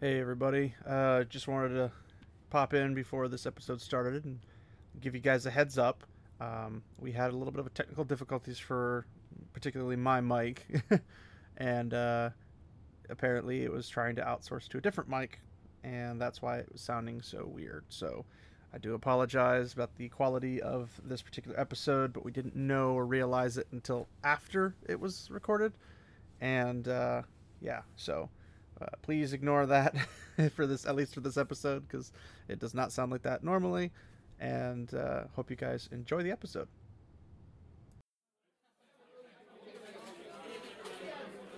Hey everybody, uh, just wanted to pop in before this episode started and give you guys a heads up. Um, we had a little bit of a technical difficulties for particularly my mic, and uh, apparently it was trying to outsource to a different mic, and that's why it was sounding so weird. So I do apologize about the quality of this particular episode, but we didn't know or realize it until after it was recorded, and uh, yeah, so. Uh, please ignore that for this, at least for this episode, because it does not sound like that normally. And uh, hope you guys enjoy the episode.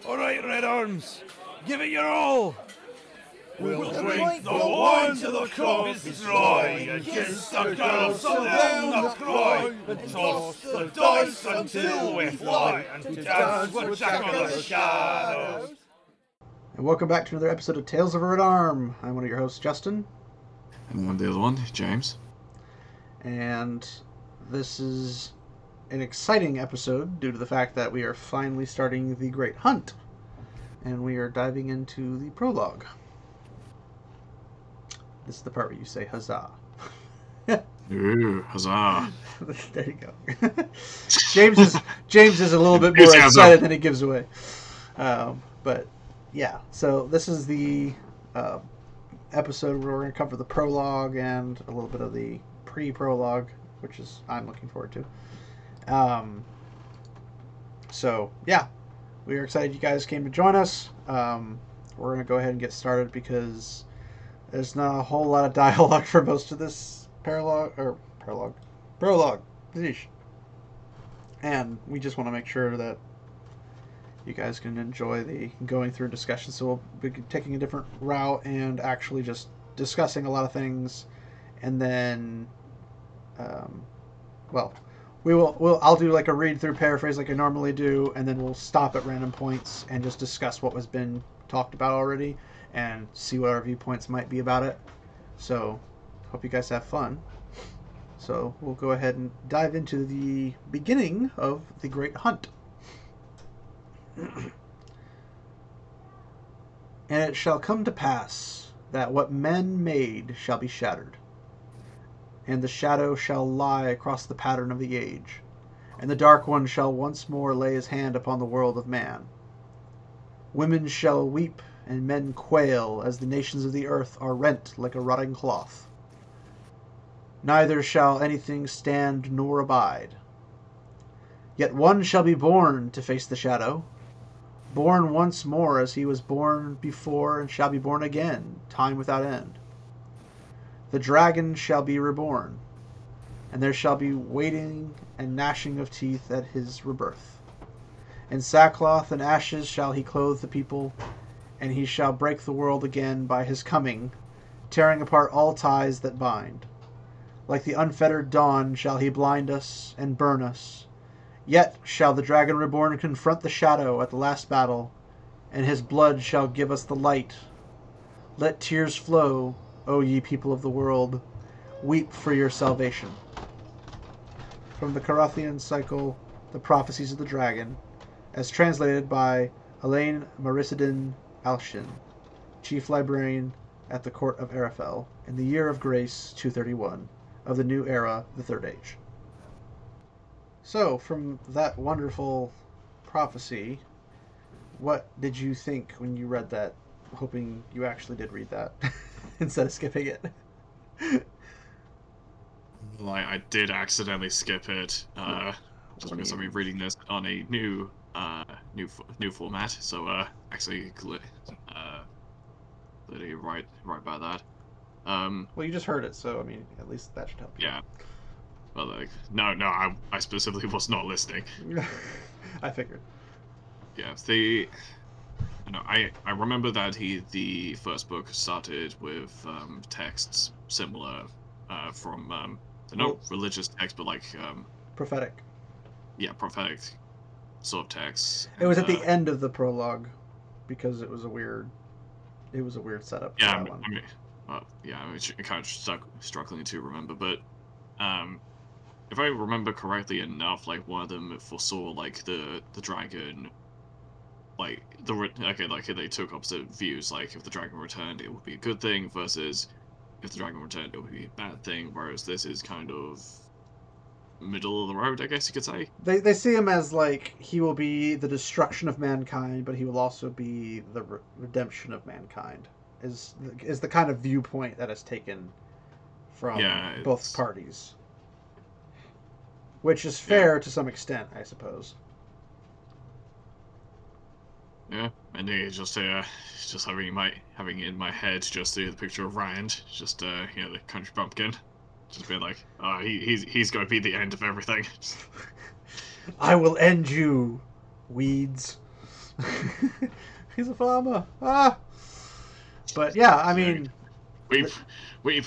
All right, Red Arms, give it your all. We'll We'll drink drink the the wine wine till till the the cup cup is is dry, dry, and and kiss kiss the the girls girls so so down down the the cry, cry, and toss the dice until we fly, and to dance with Jack of the Shadows. And welcome back to another episode of Tales of a Red Arm. I'm one of your hosts, Justin, And then the other one, James. and this is an exciting episode due to the fact that we are finally starting the Great Hunt, and we are diving into the prologue. This is the part where you say huzzah. Ooh, huzzah. there you go. James is James is a little bit more excited than he gives away. Um, but yeah, so this is the uh, episode where we're going to cover the prologue and a little bit of the pre-prologue, which is I'm looking forward to. Um, so yeah, we are excited you guys came to join us. Um, we're going to go ahead and get started because there's not a whole lot of dialogue for most of this paralogue or prologue prologue. And we just want to make sure that you guys can enjoy the going through discussion. So we'll be taking a different route and actually just discussing a lot of things, and then, um, well, we will. We'll. I'll do like a read through paraphrase like I normally do, and then we'll stop at random points and just discuss what was been talked about already, and see what our viewpoints might be about it. So, hope you guys have fun. So we'll go ahead and dive into the beginning of the Great Hunt. And it shall come to pass that what men made shall be shattered, and the shadow shall lie across the pattern of the age, and the Dark One shall once more lay his hand upon the world of man. Women shall weep and men quail as the nations of the earth are rent like a rotting cloth neither shall anything stand nor abide. Yet one shall be born to face the shadow, born once more as he was born before and shall be born again, time without end. The dragon shall be reborn, and there shall be waiting and gnashing of teeth at his rebirth. In sackcloth and ashes shall he clothe the people, and he shall break the world again by his coming, tearing apart all ties that bind. Like the unfettered dawn shall he blind us and burn us. Yet shall the dragon reborn confront the shadow at the last battle, and his blood shall give us the light. Let tears flow, O ye people of the world. Weep for your salvation. From the Karaethon cycle, The Prophecies of the Dragon, as translated by Ellaine Marise'idin Alshinn, Chief Librarian at the Court of Arafel, in the year of grace 231 of the new era, the Third Age. So, from that wonderful prophecy, what did you think when you read that? Hoping you actually did read that instead of skipping it. Like, I did accidentally skip it, uh, just because I'm reading this on a new, uh, new, new format. So, uh, actually, uh, literally right, right by that. Um, Well, you just heard it, so I mean, at least that should help. you. yeah. Well, like, no, no, I, I specifically was not listening. I figured. Yeah, the. I know. I I remember that he the first book started with um, texts similar uh, from um, not religious texts, but like um, Prophetic. yeah, prophetic sort of texts. It was at and, the uh, end of the prologue because it was a weird. It was a weird setup. For Yeah, I'm- one. I mean, well, yeah, I'm ch- kind of stuck, struggling to remember, but um, if I remember correctly enough, like one of them foresaw like the the dragon, like the okay, like they took opposite views. Like if the dragon returned, it would be a good thing versus if the dragon returned, it would be a bad thing. Whereas this is kind of middle of the road, I guess you could say. They, they see him as like he will be the destruction of mankind, but he will also be the re- redemption of mankind. Is is the kind of viewpoint that is taken from Yeah, both parties, which is fair to some extent, I suppose. Yeah, and it's just uh, just having my having in my head just the, the picture of Rand, just uh, you know, the country bumpkin, just being like, oh, he, he's he's going to be the end of everything. I will end you, weeds. He's a farmer. Ah. But yeah, I mean, Weep, weep,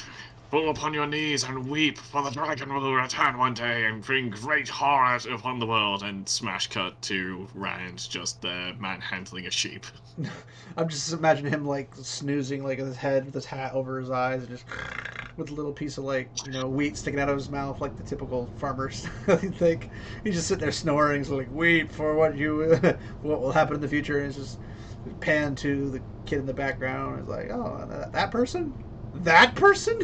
fall upon your knees and weep, for the dragon will return one day and bring great horror upon the world. And smash cut to Rand just there manhandling a sheep. I'm just imagining him like snoozing like his head with his hat over his eyes and just with a little piece of like you know wheat sticking out of his mouth like the typical farmers think he's just sitting there snoring so like weep for what you what will happen in the future and it's just pan to the kid in the background it's like oh that person that person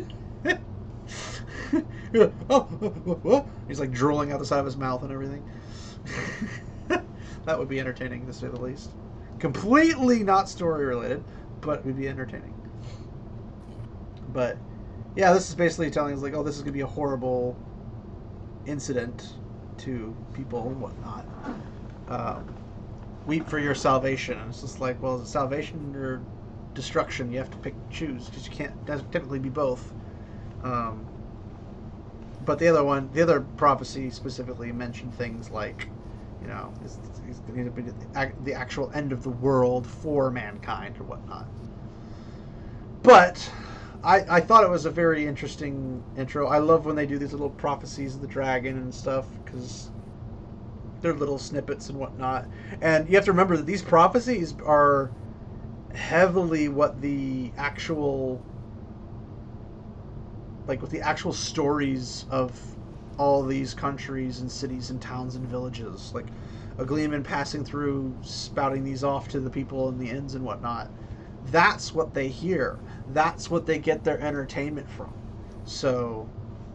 he's like drooling out the side of his mouth and everything that would be entertaining to say the least completely not story related, but would be entertaining. But yeah, this is basically telling us like, oh, this is gonna be a horrible incident to people and whatnot. Um, weep for your salvation, and it's just like, well, salvation or destruction? You have to pick choose because you can't typically be both. Um, but the other one, the other prophecy specifically mentioned things like you know, the actual end of the world for mankind or whatnot. But I, I thought it was a very interesting intro. I love when they do these little prophecies of the dragon and stuff because they're little snippets and whatnot. And you have to remember that these prophecies are heavily what the actual like with the actual stories of all these countries and cities and towns and villages. Like a gleeman passing through, spouting these off to the people in the inns and whatnot. That's what they hear. That's what they get their entertainment from. So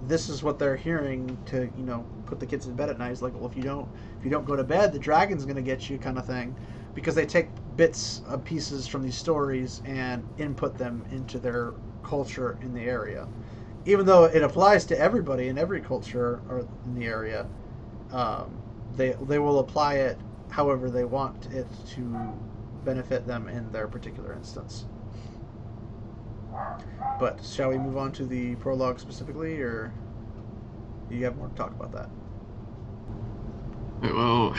this is what they're hearing to, you know, put the kids in bed at night. It's like, well, if you don't, if you don't go to bed, the dragon's gonna get you, kind of thing, because they take bits of pieces from these stories and input them into their culture in the area even though it applies to everybody in every culture or in the area, um, they they will apply it however they want it to benefit them in their particular instance. But shall we move on to the prologue specifically, or do you have more to talk about that? Yeah, Well,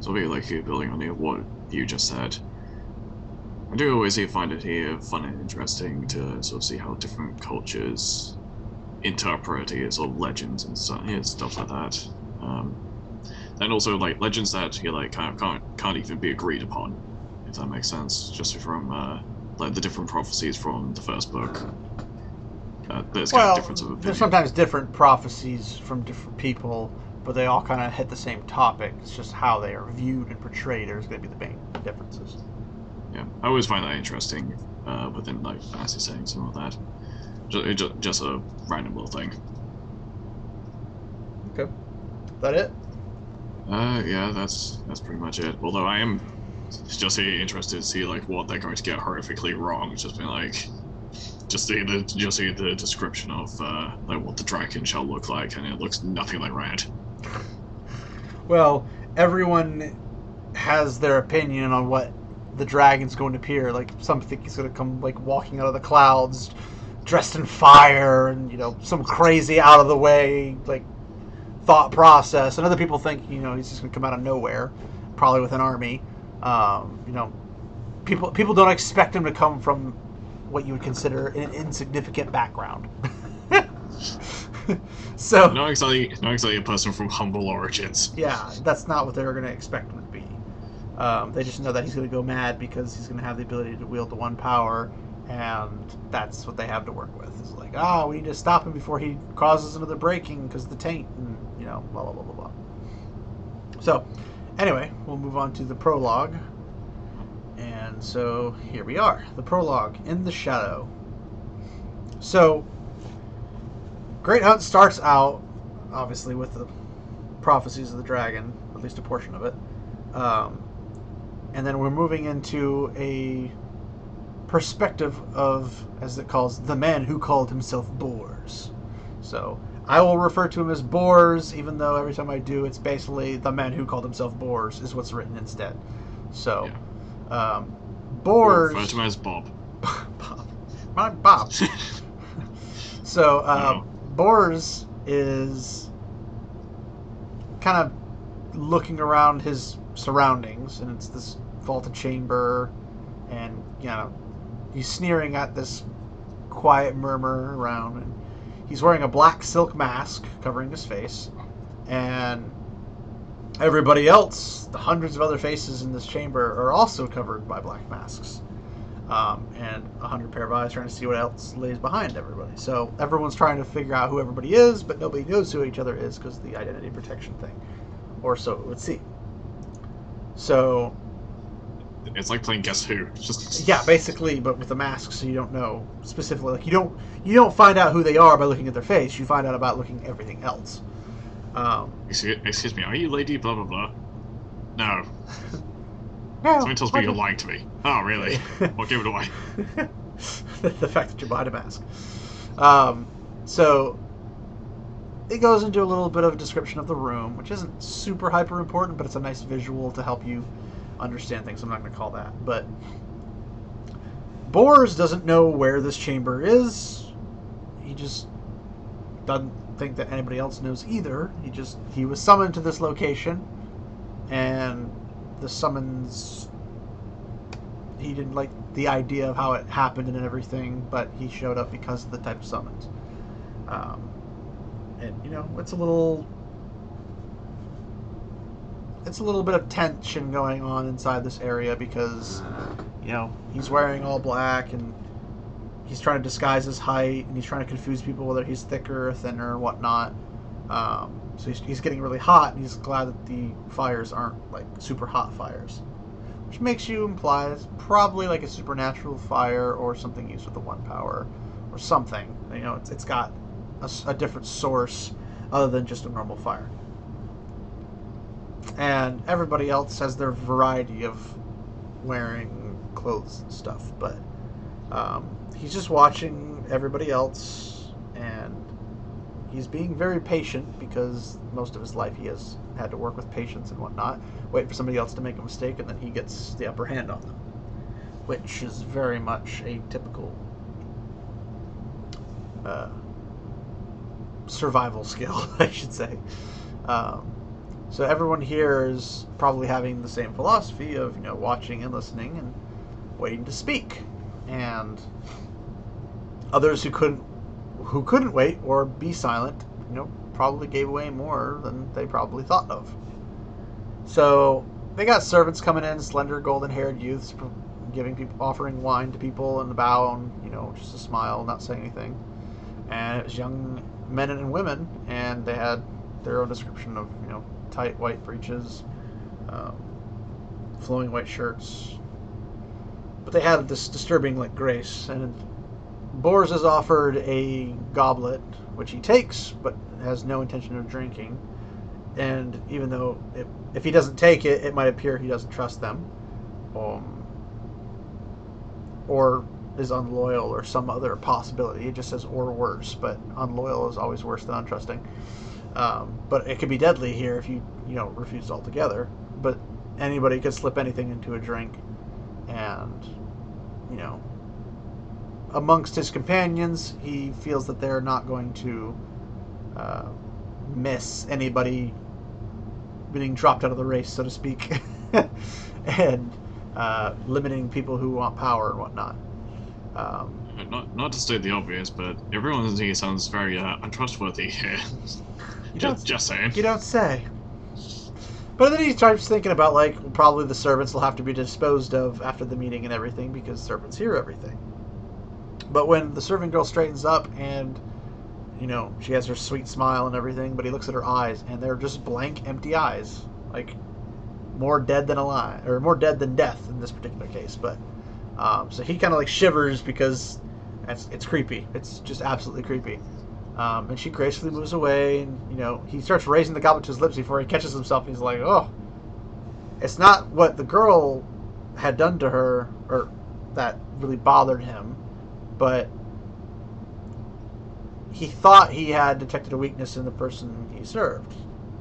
so be like you building on what you just said. I do always find it here fun and interesting to sort of see how different cultures interpret it, sort of legends and stuff, yeah, stuff like that. Um, and also like legends that you like kind of can't can't even be agreed upon, if that makes sense. Just from uh, like the different prophecies from the first book. Uh, there's kind Well, of difference of opinion. there's sometimes different prophecies from different people, but they all kind of hit the same topic. It's just how they are viewed and portrayed. There's going to be the main differences. Yeah, I always find that interesting uh, within like fantasy settings and all that. Just, just, a random little thing. Okay, that it? Uh, yeah, that's that's pretty much it. Although I am just really interested to see like what they're going to get horrifically wrong. Just being like, just see the just see the description of uh, like what the dragon shall look like, and it looks nothing like Rand. Well, everyone has their opinion on what the dragon's going to appear. Like some think he's going to come like walking out of the clouds, dressed in fire, and you know some crazy out of the way like thought process. And other people think you know he's just going to come out of nowhere, probably with an army. Um, you know, people people don't expect him to come from what you would consider an insignificant background. so Not exactly, not exactly a person from humble origins. yeah, that's not what they were going to expect him to be. Um, they just know that he's going to go mad because he's going to have the ability to wield the one power, and that's what they have to work with. It's like, oh, we need to stop him before he causes another breaking because the taint, and you know, blah blah blah blah blah. So, anyway, we'll move on to the prologue. And so here we are, the prologue in the shadow. So, Great Hunt starts out, obviously, with the prophecies of the dragon, at least a portion of it. Um, and then we're moving into a perspective of, as it calls, the man who called himself Bors. So, I will refer to him as Bors, even though every time I do, it's basically the man who called himself Bors is what's written instead. So, um, Bors. Refer to him as Bob. Bob. My Bob. so, uh. Bors is kind of looking around his surroundings, and it's this vaulted chamber, and, you know, he's sneering at this quiet murmur around, and he's wearing a black silk mask covering his face, and everybody else, the hundreds of other faces in this chamber, are also covered by black masks um, and a hundred pair of eyes trying to see what else lays behind everybody. So everyone's trying to figure out who everybody is, but nobody knows who each other is because the identity protection thing, or so it would seem. So It's like playing Guess Who. Just yeah, basically, but with the mask, so you don't know specifically. Like you don't you don't find out who they are by looking at their face. You find out about looking everything else. Um, Excuse, excuse me, are you Lady blah blah blah? No. no, Someone tells me you're lying to me. Oh, really? Well, give it away. the fact that you're behind a mask. Um, so it goes into a little bit of a description of the room, which isn't super hyper important, but it's a nice visual to help you understand things. I'm not going to call that, but Bors doesn't know where this chamber is. He just doesn't think that anybody else knows either. He just he was summoned to this location, and the summons he didn't like the idea of how it happened and everything, but he showed up because of the type of summons. Um, and you know, it's a little, it's a little bit of tension going on inside this area because, you know, he's wearing all black and he's trying to disguise his height and he's trying to confuse people whether he's thicker or thinner or whatnot. Um, so he's, he's getting really hot and he's glad that the fires aren't like super hot fires which makes you imply it's probably like a supernatural fire or something used with the one power or something. You know, it's, it's got a different source other than just a normal fire. And everybody else has their variety of wearing clothes and stuff, but um, he's just watching everybody else and he's being very patient because most of his life he has had to work with patience and whatnot wait for somebody else to make a mistake and then he gets the upper hand on them which is very much a typical uh, survival skill i should say. Um, so everyone here is probably having the same philosophy of you know watching and listening and waiting to speak and others who couldn't who couldn't wait or be silent you know probably gave away more than they probably thought of so they got servants coming in, slender, golden-haired youths, giving people, offering wine to people and the bow, and you know, just a smile, not saying anything. And it was young men and women, and they had their own description of you know, tight white breeches, um, flowing white shirts. But they had this disturbing like grace, and Bors is offered a goblet, which he takes, but has no intention of drinking and even though if, if he doesn't take it, it might appear he doesn't trust them, um, or is unloyal, or some other possibility. It just says or worse, but unloyal is always worse than untrusting. Um, but it could be deadly here if you you know refuse altogether. But anybody could slip anything into a drink, and you know amongst his companions, he feels that they're not going to uh, miss anybody being dropped out of the race, so to speak, and uh, limiting people who want power and whatnot. Um, Not, not to state the obvious, but everyone here sounds very uh, untrustworthy here. You don't- just, just saying. you don't say. But then he starts thinking about like probably the servants will have to be disposed of after the meeting and everything because servants hear everything. But when the servant girl straightens up and you know she has her sweet smile and everything, but he looks at her eyes and they're just blank, empty eyes. Like more dead than alive, or more dead than death in this particular case. But um, so he kind of like shivers because it's, it's creepy. It's just absolutely creepy. Um, and she gracefully moves away, and you know he starts raising the goblet to his lips before he catches himself. He's like, "Oh, it's not what the girl had done to her, or that really bothered him, but he thought he had detected a weakness in the person he served,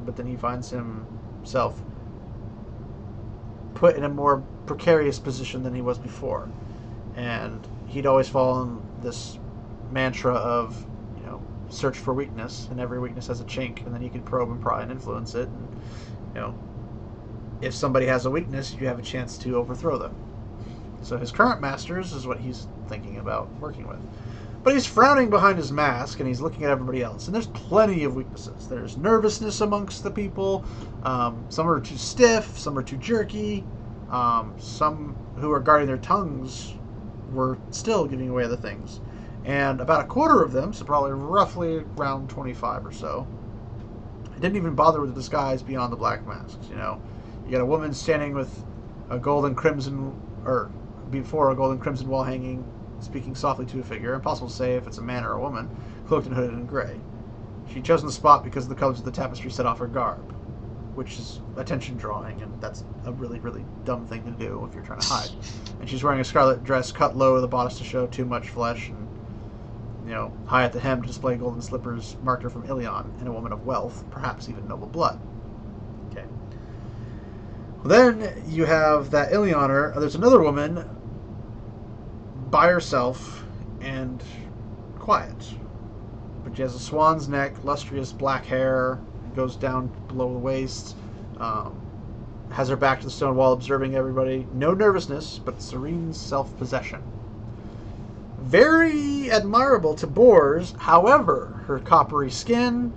but then he finds himself put in a more precarious position than he was before. And he'd always fallen this mantra of, search for weakness, and every weakness has a chink, and then you can probe and pry and influence it. And, you know, if somebody has a weakness, you have a chance to overthrow them. So his current masters is what he's thinking about working with. But he's frowning behind his mask and he's looking at everybody else. And there's plenty of weaknesses. There's nervousness amongst the people. Um, some are too stiff, some are too jerky. Um, some who are guarding their tongues were still giving away the things. And about a quarter of them, so probably roughly around 25 or so, I didn't even bother with the disguise beyond the black masks. You know, you got a woman standing with a golden crimson, or before a golden crimson wall hanging speaking softly to a figure, impossible to say if it's a man or a woman, cloaked and hooded in gray. She'd chosen the spot because the colors of the tapestry set off her garb, which is attention drawing, and that's a really, really dumb thing to do if you're trying to hide. And she's wearing a scarlet dress cut low at the bodice to show too much flesh, and you know, high at the hem to display golden slippers marked her from Illian, and a woman of wealth, perhaps even noble blood. Okay. Well, then you have that Illianer. There's another woman by herself and quiet. But she has a swan's neck, lustrous black hair, goes down below the waist, um, has her back to the stone wall, observing everybody. No nervousness, but serene self possession. Very admirable to Bors, however, her coppery skin,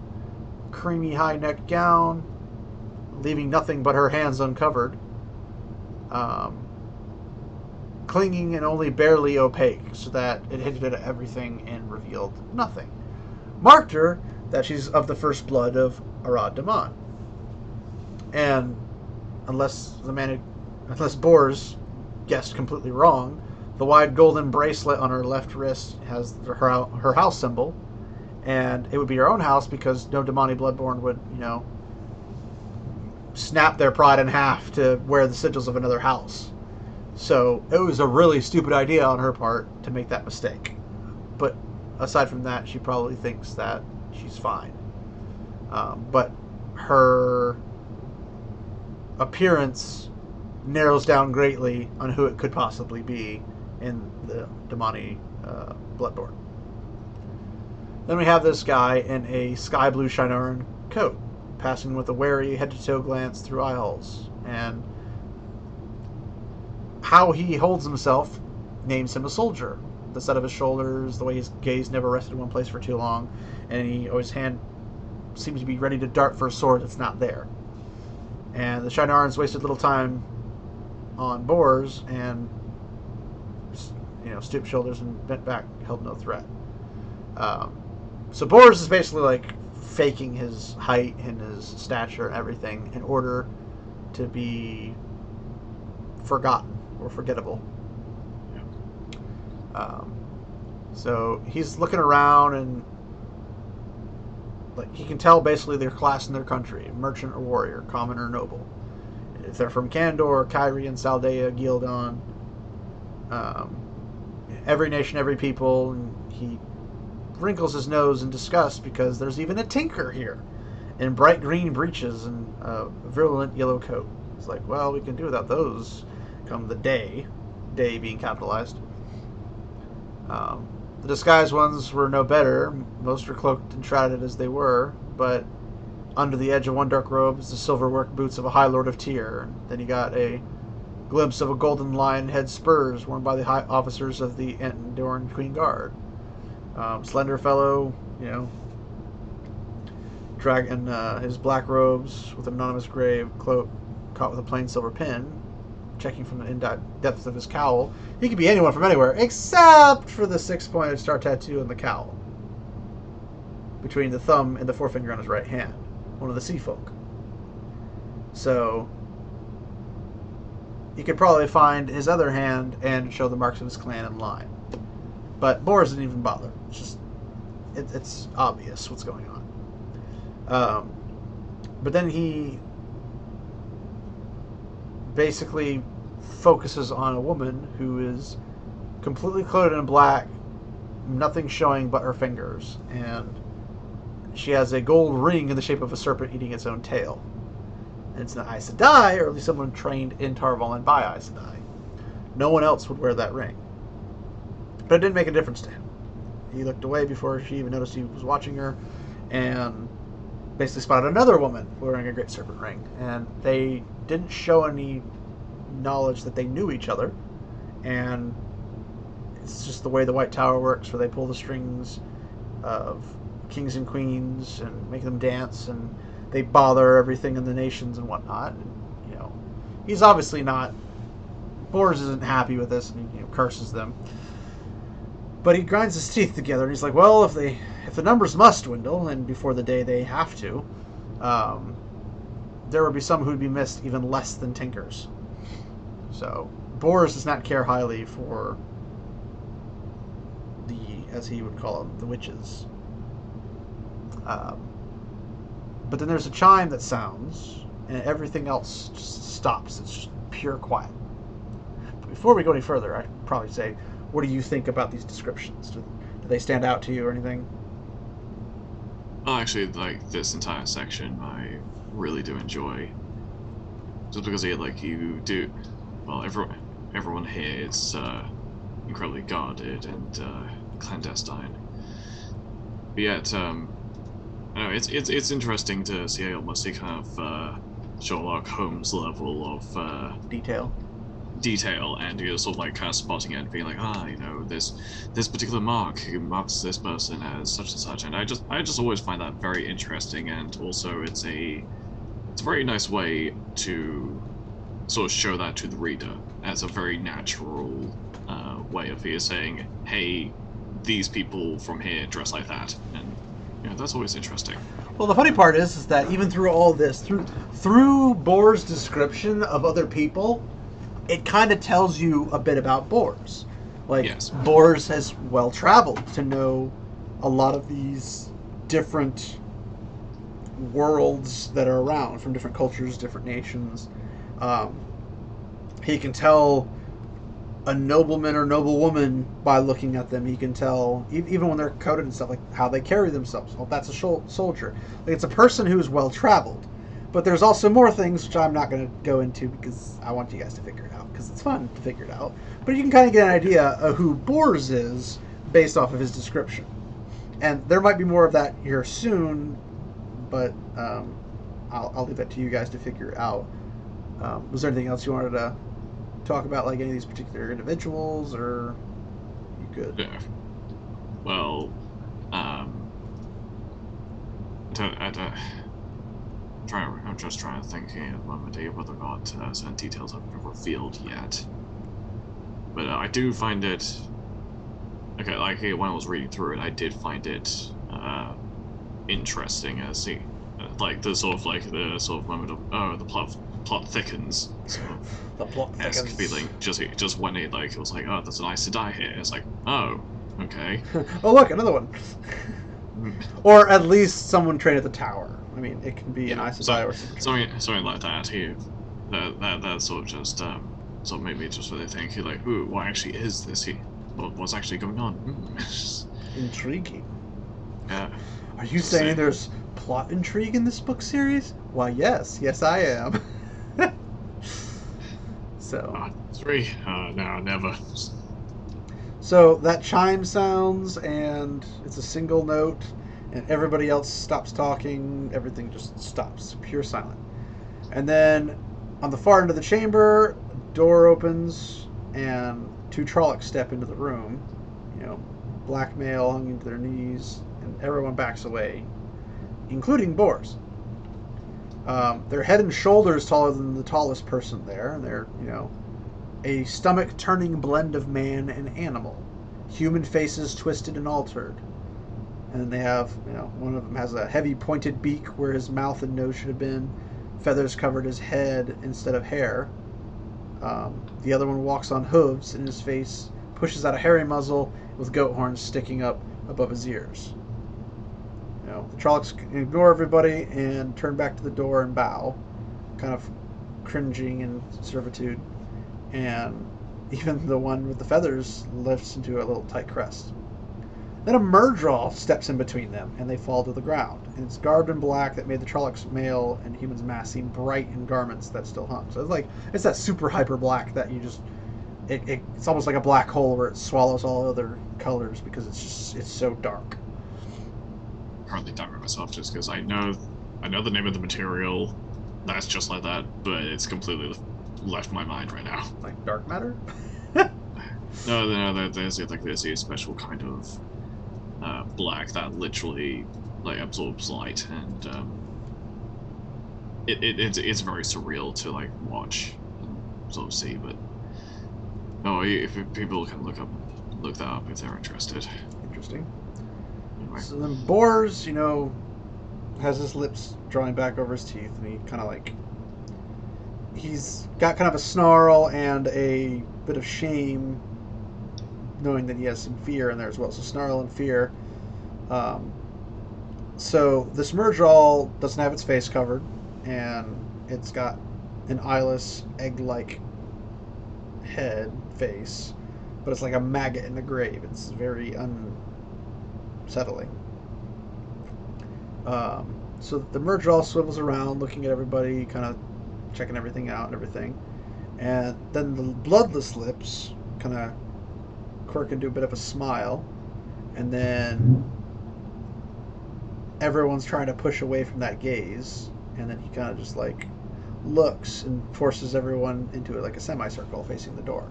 creamy high neck gown, leaving nothing but her hands uncovered. Um, clinging and only barely opaque, so that it hinted at everything and revealed nothing. Marked her that she's of the first blood of Arad Doman. And unless the man, unless Bors guessed completely wrong, the wide golden bracelet on her left wrist has her her house symbol, and it would be her own house because no Domani Bloodborne would, you know, snap their pride in half to wear the sigils of another house. So it was a really stupid idea on her part to make that mistake. But aside from that, she probably thinks that she's fine. Um, but her appearance narrows down greatly on who it could possibly be in the Domani uh, Bloodborne. Then we have this guy in a sky blue Shienaran coat, passing with a wary head to toe glance through eye holes. And how he holds himself names him a soldier. The set of his shoulders, the way his gaze never rested in one place for too long, and he always hand seems to be ready to dart for a sword that's not there. And the Shienarans wasted little time on Bors and you know stooped shoulders and bent back, held no threat. Um, so Bors is basically like faking his height and his stature and everything in order to be forgotten or forgettable. Um, so he's looking around and like he can tell basically their class and their country, merchant or warrior, common or noble. If they're from Kandor, Cairhien, Saldaea, Ghealdan, um, every nation, every people, and he wrinkles his nose in disgust because there's even a tinker here in bright green breeches and a virulent yellow coat. It's like, well, we can do without those come the day, day being capitalized. Um, the disguised ones were no better. Most were cloaked and shrouded as they were, but under the edge of one dark robe is the silver work boots of a High Lord of Tyr. Then you got a glimpse of a golden lion head spurs worn by the high officers of the Andorran Queen Guard. Um, slender fellow, you know, dragging uh, his black robes with an anonymous grave cloak caught with a plain silver pin, checking from the depths of his cowl. He could be anyone from anywhere, except for the six-pointed star tattoo on the cowl. Between the thumb and the forefinger on his right hand. One of the sea folk. So, he could probably find his other hand and show the marks of his clan in line. But Boris didn't even bother. It's just, it, it's obvious what's going on. Um, but then he basically focuses on a woman who is completely clothed in black, nothing showing but her fingers, and she has a gold ring in the shape of a serpent eating its own tail. And it's an Aes Sedai, or at least someone trained in Tar Valon by Aes Sedai. No one else would wear that ring. But it didn't make a difference to him. He looked away before she even noticed he was watching her, and basically spotted another woman wearing a great serpent ring. And they didn't show any knowledge that they knew each other. And it's just the way the White Tower works, where they pull the strings of kings and queens and make them dance, and they bother everything in the nations and whatnot. And, you know, he's obviously not. Bors isn't happy with this, and he you know, curses them. But he grinds his teeth together, and he's like, "Well, if they, if the numbers must dwindle, and before the day they have to, um, there would be some who'd be missed even less than Tinkers." So Boris does not care highly for the, as he would call them, the witches. Um, but then there's a chime that sounds, and everything else just stops. It's just pure quiet. But before we go any further, I probably say, what do you think about these descriptions? Do, do they stand out to you or anything? Well, actually, like this entire section, I really do enjoy. Just because you like you do, well, everyone everyone here is uh, incredibly guarded and uh, clandestine. But yet, um, know it's it's it's interesting to see almost a kind of uh, Sherlock Holmes level of uh, Detail. detail and you're sort of like kind of spotting it and being like ah you know this this particular mark marks this person as such and such and i just i just always find that very interesting and also it's a it's a very nice way to sort of show that to the reader as a very natural uh, way of here saying hey these people from here dress like that and know that's always interesting Well, the funny part is, is that even through all this, through through Bors description of other people, it kind of tells you a bit about Bors. Like Yes. Bors has well traveled to know a lot of these different worlds that are around from different cultures, different nations. Um, he can tell a nobleman or noblewoman by looking at them. He can tell, even when they're coated and stuff, like how they carry themselves. Well, that's a soldier. Like, it's a person who's well traveled. But there's also more things which I'm not going to go into because I want you guys to figure it out because it's fun to figure it out. But you can kind of get an idea of who Bors is based off of his description. And there might be more of that here soon, but um, I'll, I'll leave that to you guys to figure out. Um, was there anything else you wanted to talk about, like any of these particular individuals, or you could. Yeah. Well, um, I don't, I'm, trying, I'm just trying to think here at the moment here whether or not uh, certain details have been revealed yet. But uh, I do find it. Okay, like when I was reading through it, I did find it uh, interesting as uh, like the sort of like the sort of moment of oh the plot plot thickens of The plot esque thickens. feeling just just when it like it was like oh there's an Aes Sedai here it's like oh okay oh, look, another one. or at least someone trained at the tower. I mean, it can be an ice Aes so- Sedai or something. something something like that here that that, that sort of just um sort of made me just really think like ooh what actually is this here what, what's actually going on Hmm. Intriguing. yeah Are you saying there's plot intrigue in this book series? Why, yes, yes, I am. So, uh, three uh no never so that chime sounds, and it's a single note, and everybody else stops talking. Everything just stops, pure silent. And then, on the far end of the chamber, door opens, and two Trollocs step into the room. You know, black male hung into their knees, and everyone backs away, including Bors. Um, they're head and shoulders taller than the tallest person there, they're, you know, a stomach turning blend of man and animal. Human faces twisted and altered. And they have, you know, one of them has a heavy pointed beak where his mouth and nose should have been. Feathers covered his head instead of hair. Um, the other one walks on hooves, and his face pushes out a hairy muzzle with goat horns sticking up above his ears. Know, the Trollocs ignore everybody and turn back to the door and bow, kind of cringing in servitude. And even the one with the feathers lifts into a little tight crest. Then a Myrddraal steps in between them, and they fall to the ground. And it's garbed in black that made the Trollocs male and humans mass seem bright in garments that still hung. So it's like it's that super hyper black that you just it, it, it's almost like a black hole where it swallows all other colors because it's just it's so dark. Hardly timing myself just because I know I know the name of the material that's just like that, but it's completely left my mind right now. Like dark matter. No, no, there- there's like there's a special kind of uh, black that literally like absorbs light, and um, it, it it's, it's very surreal to like watch and sort of see. But no, if if people can look up look that up if they're interested. Interesting. So then Bors, you know, has his lips drawing back over his teeth, and he kind of like he's got kind of a snarl and a bit of shame, knowing that he has some fear in there as well. So snarl and fear. Um, so this Myrddraal doesn't have its face covered, and it's got an eyeless, egg-like head face, but it's like a maggot in the grave. It's very unsettling. Um, so the Myrddraal swivels around, looking at everybody, kind of checking everything out and everything. And then the bloodless lips kind of quirk into a bit of a smile, and then everyone's trying to push away from that gaze, and then he kind of just like looks and forces everyone into it like a semicircle facing the door.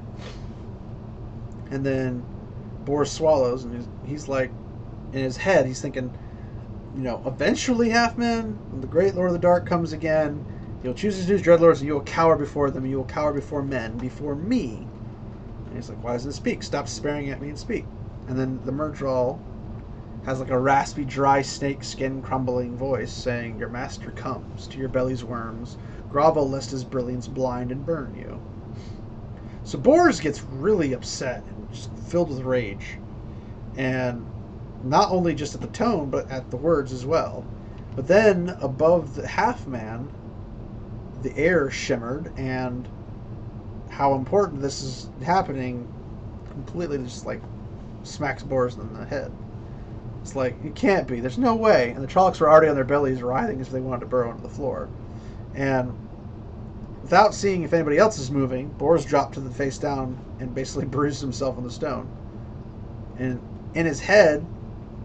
And then Boris swallows, and he's, he's like, in his head, he's thinking, you know, eventually, Halfman, when the Great Lord of the Dark comes again, you'll choose his new dreadlords, and you will cower before them, you will cower before men, before me. And he's like, why doesn't it speak? Stop staring at me and speak. And then the Myrddraal has like a raspy, dry snake skin crumbling voice saying, Your master comes, to your belly's worms, grovel lest his brilliance blind and burn you. So Bors gets really upset and just filled with rage. And not only just at the tone, but at the words as well. But then above the half man, the air shimmered, and how important this is happening completely just like smacks Boris in the head. It's like, it can't be. There's no way. And the Trollocs were already on their bellies writhing as they wanted to burrow into the floor. And without seeing if anybody else is moving, Boris dropped to the face down and basically bruised himself on the stone. And in his head,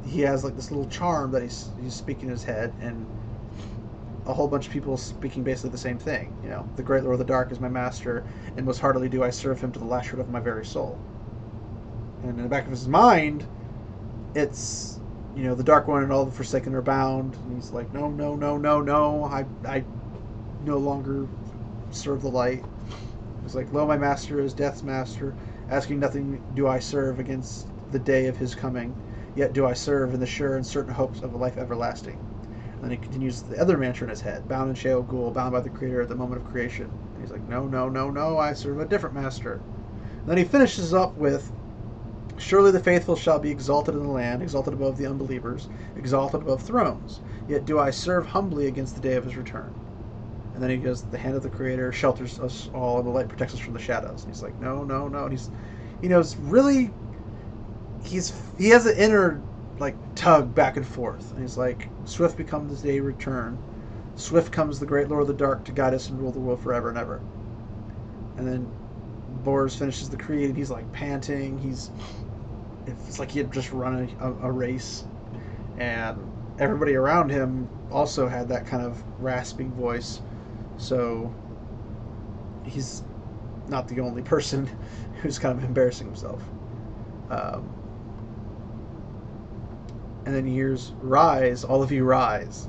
he has like this little charm that he's he's speaking in his head, and a whole bunch of people speaking basically the same thing. You know, the Great Lord of the Dark is my master, and most heartily do I serve him to the last shred of my very soul. And in the back of his mind, it's you know the Dark One and all the Forsaken are bound, and he's like, no, no, no, no, no, I I no longer serve the light. He's like, lo, my master is Death's master, asking nothing do I serve against the day of his coming, yet do I serve in the sure and certain hopes of a life everlasting. And then he continues the other mantra in his head, bound in Shayol Ghul, bound by the Creator at the moment of creation. And he's like, no, no, no, no, I serve a different master. And then he finishes up with, Surely the faithful shall be exalted in the land, exalted above the unbelievers, exalted above thrones. Yet do I serve humbly against the day of his return. And then he goes, The hand of the Creator shelters us all, and the light protects us from the shadows. And he's like, No, no, no. And he's, you know, it's really, he's he has an inner like tug back and forth. And he's like, Swift becomes the day return. Swift comes the great Lord of the Dark to guide us and rule the world forever and ever. And then Boris finishes the creed, and he's like panting. He's it's like he had just run a, a, a race, and everybody around him also had that kind of rasping voice. So he's not the only person who's kind of embarrassing himself. Um, and then he hears, Rise, all of you rise.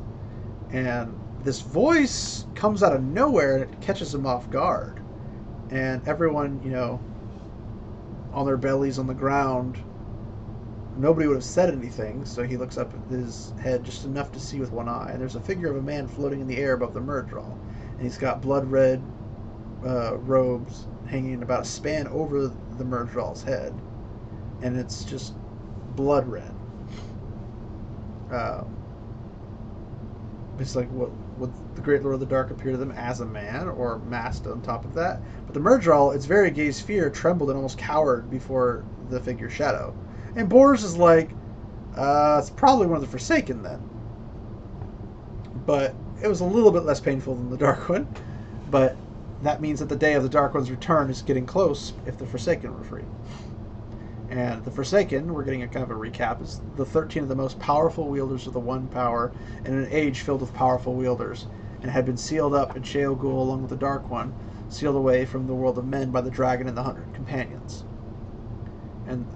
And this voice comes out of nowhere and it catches him off guard. And everyone, you know, on their bellies on the ground, nobody would have said anything, so he looks up at his head just enough to see with one eye. And there's a figure of a man floating in the air above the Myrddraal. And he's got blood red uh, robes hanging about a span over the Myrddraal's head, and it's just blood red. Um, it's like what would the Great Lord of the Dark appear to them as a man or masked on top of that? But the Myrddraal, its very gaze fear, trembled and almost cowered before the figure's shadow. And Bors is like, uh, it's probably one of the Forsaken then. But it was a little bit less painful than the Dark One. But that means that the day of the Dark One's return is getting close if the Forsaken were free. And the Forsaken, we're getting a kind of a recap, is the 13 of the most powerful wielders of the One Power in an age filled with powerful wielders, and had been sealed up in Sheol along with the Dark One, sealed away from the world of men by the Dragon and the Hundred Companions. And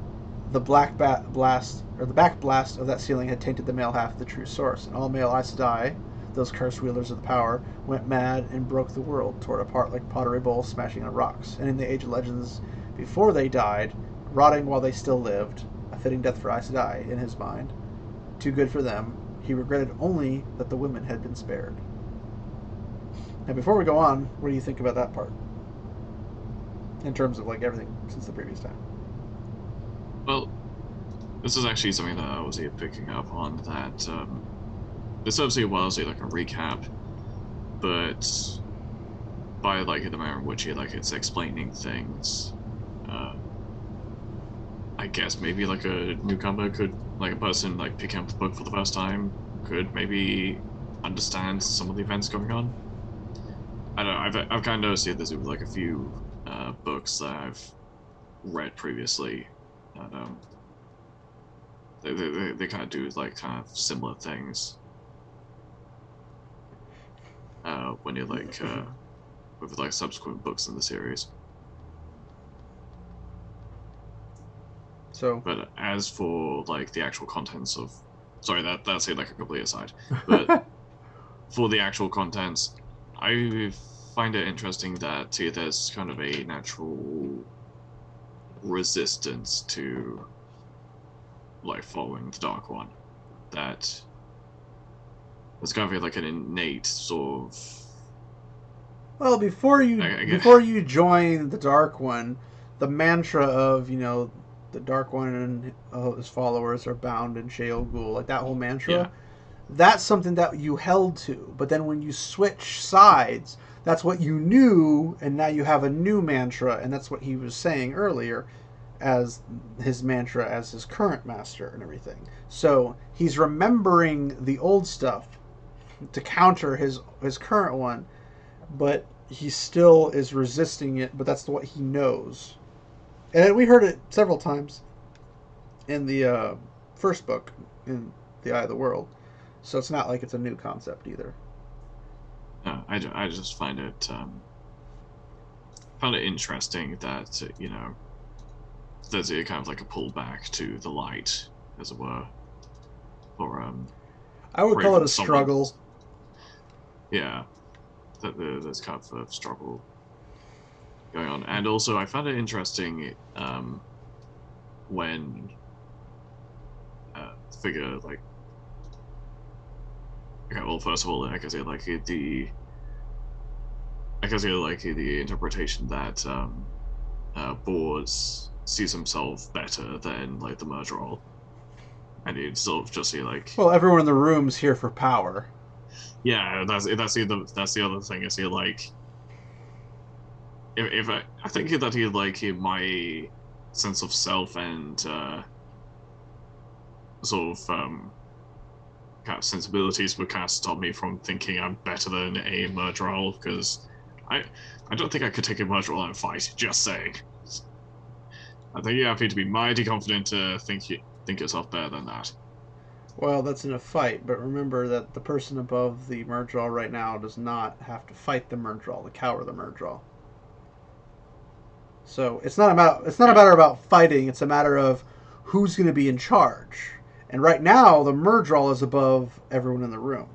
the black bat blast, or the back blast of that sealing had tainted the male half of the true source, and all male Aes Sedai, those cursed wielders of the power, went mad and broke the world, tore it apart like pottery bowls smashing on rocks. And in the Age of Legends, before they died, rotting while they still lived, a fitting death for Aes Sedai in his mind. Too good for them. He regretted only that the women had been spared. Now, before we go on, what do you think about that part? In terms of like everything since the previous time. Well, this is actually something that I was picking up on. That um, this obviously was like a recap, but by like the manner in which he like it's explaining things, uh, I guess maybe like a newcomer could, like a person like picking up the book for the first time, could maybe understand some of the events going on. I don't know. I've I've kind of noticed this with like a few uh, books that I've read previously. That, um, they, they, they, they kind of do like kind of similar things. Uh, when you're like uh, with like subsequent books in the series. So, But as for like the actual contents of, sorry, that that's like a complete aside. But for the actual contents, I find it interesting that see, there's kind of a natural resistance to like following the Dark One. That it's kind of like an innate sort of well, before you I- I before you join the Dark One, the mantra of you know the Dark One and uh, his followers are bound in Shayol Ghul, like that whole mantra. Yeah. That's something that you held to, but then when you switch sides, that's what you knew, and now you have a new mantra, and that's what he was saying earlier, as his mantra as his current master and everything. So he's remembering the old stuff to counter his his current one, but he still is resisting it. But that's what he knows, and we heard it several times in the uh, first book in the Eye of the World. So it's not like it's a new concept either. I, I just find it um, found it interesting that you know there's a kind of like a pullback to the light, as it were, or um I would call it a someone- struggle. Yeah, that there's kind of a struggle going on, and also I found it interesting um, when uh, figure like okay, well, first of all, I can say like the I can say like the interpretation that um, uh, Bors sees himself better than like the Myrddraal, and he'd sort of just see like Well, everyone in the room's here for power. yeah, that's that's the that's the other thing. Is he like if, if I, I think that he like he, my sense of self and uh, sort of um, kind of sensibilities would kind of stop me from thinking I'm better than a Myrddraal because I I don't think I could take a Myrddraal and fight. Just saying. I think you have to be mighty confident to think you think yourself better than that. Well, that's in a fight, but remember that the person above the Myrddraal right now does not have to fight the Myrddraal, the cower the Myrddraal. So it's not about it's not a matter about fighting. It's a matter of who's going to be in charge. And right now, the Myrddraal is above everyone in the room.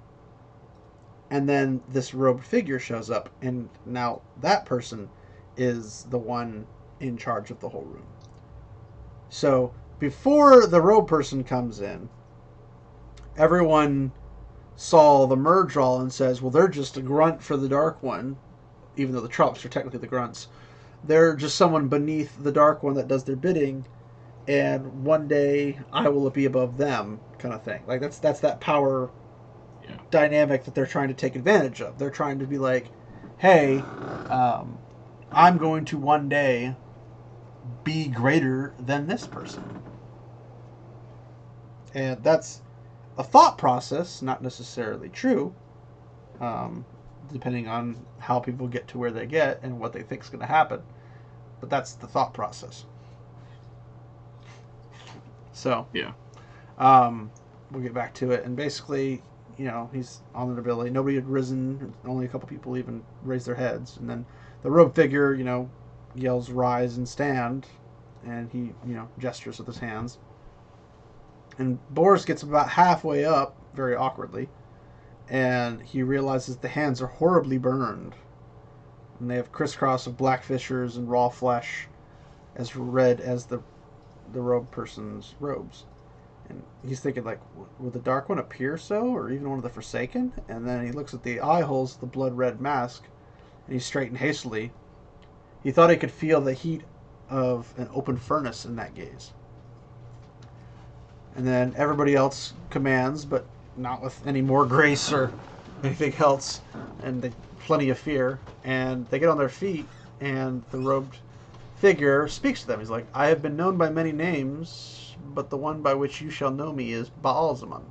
And then this robed figure shows up, and now that person is the one in charge of the whole room. So before the robe person comes in, everyone saw the Myrddraal and says, well, they're just a grunt for the Dark One, even though the Trollocs are technically the grunts. They're just someone beneath the Dark One that does their bidding, and one day I will be above them, kind of thing. Like that's that's that power Yeah. dynamic that they're trying to take advantage of. They're trying to be like, hey, um, I'm going to one day be greater than this person. And that's a thought process, not necessarily true, um, depending on how people get to where they get and what they think is going to happen. But that's the thought process. So, Yeah. um, we'll get back to it. And basically, you know, he's on the nobility. Nobody had risen. Only a couple people even raised their heads. And then the robe figure, you know, yells, rise and stand. And he, you know, gestures with his hands. And Bors gets about halfway up, very awkwardly. And he realizes the hands are horribly burned. And they have crisscross of black fissures and raw flesh as red as the the robe person's robes. And he's thinking, like, "W- would the Dark One appear so, or even one of the Forsaken? And then he looks at the eye holes of the blood red mask, and he straightened hastily. He thought he could feel the heat of an open furnace in that gaze. And then everybody else commands, but not with any more grace or anything else, and they, plenty of fear. And they get on their feet, and the robed figure speaks to them. He's like, I have been known by many names, but the one by which you shall know me is Baalzamon.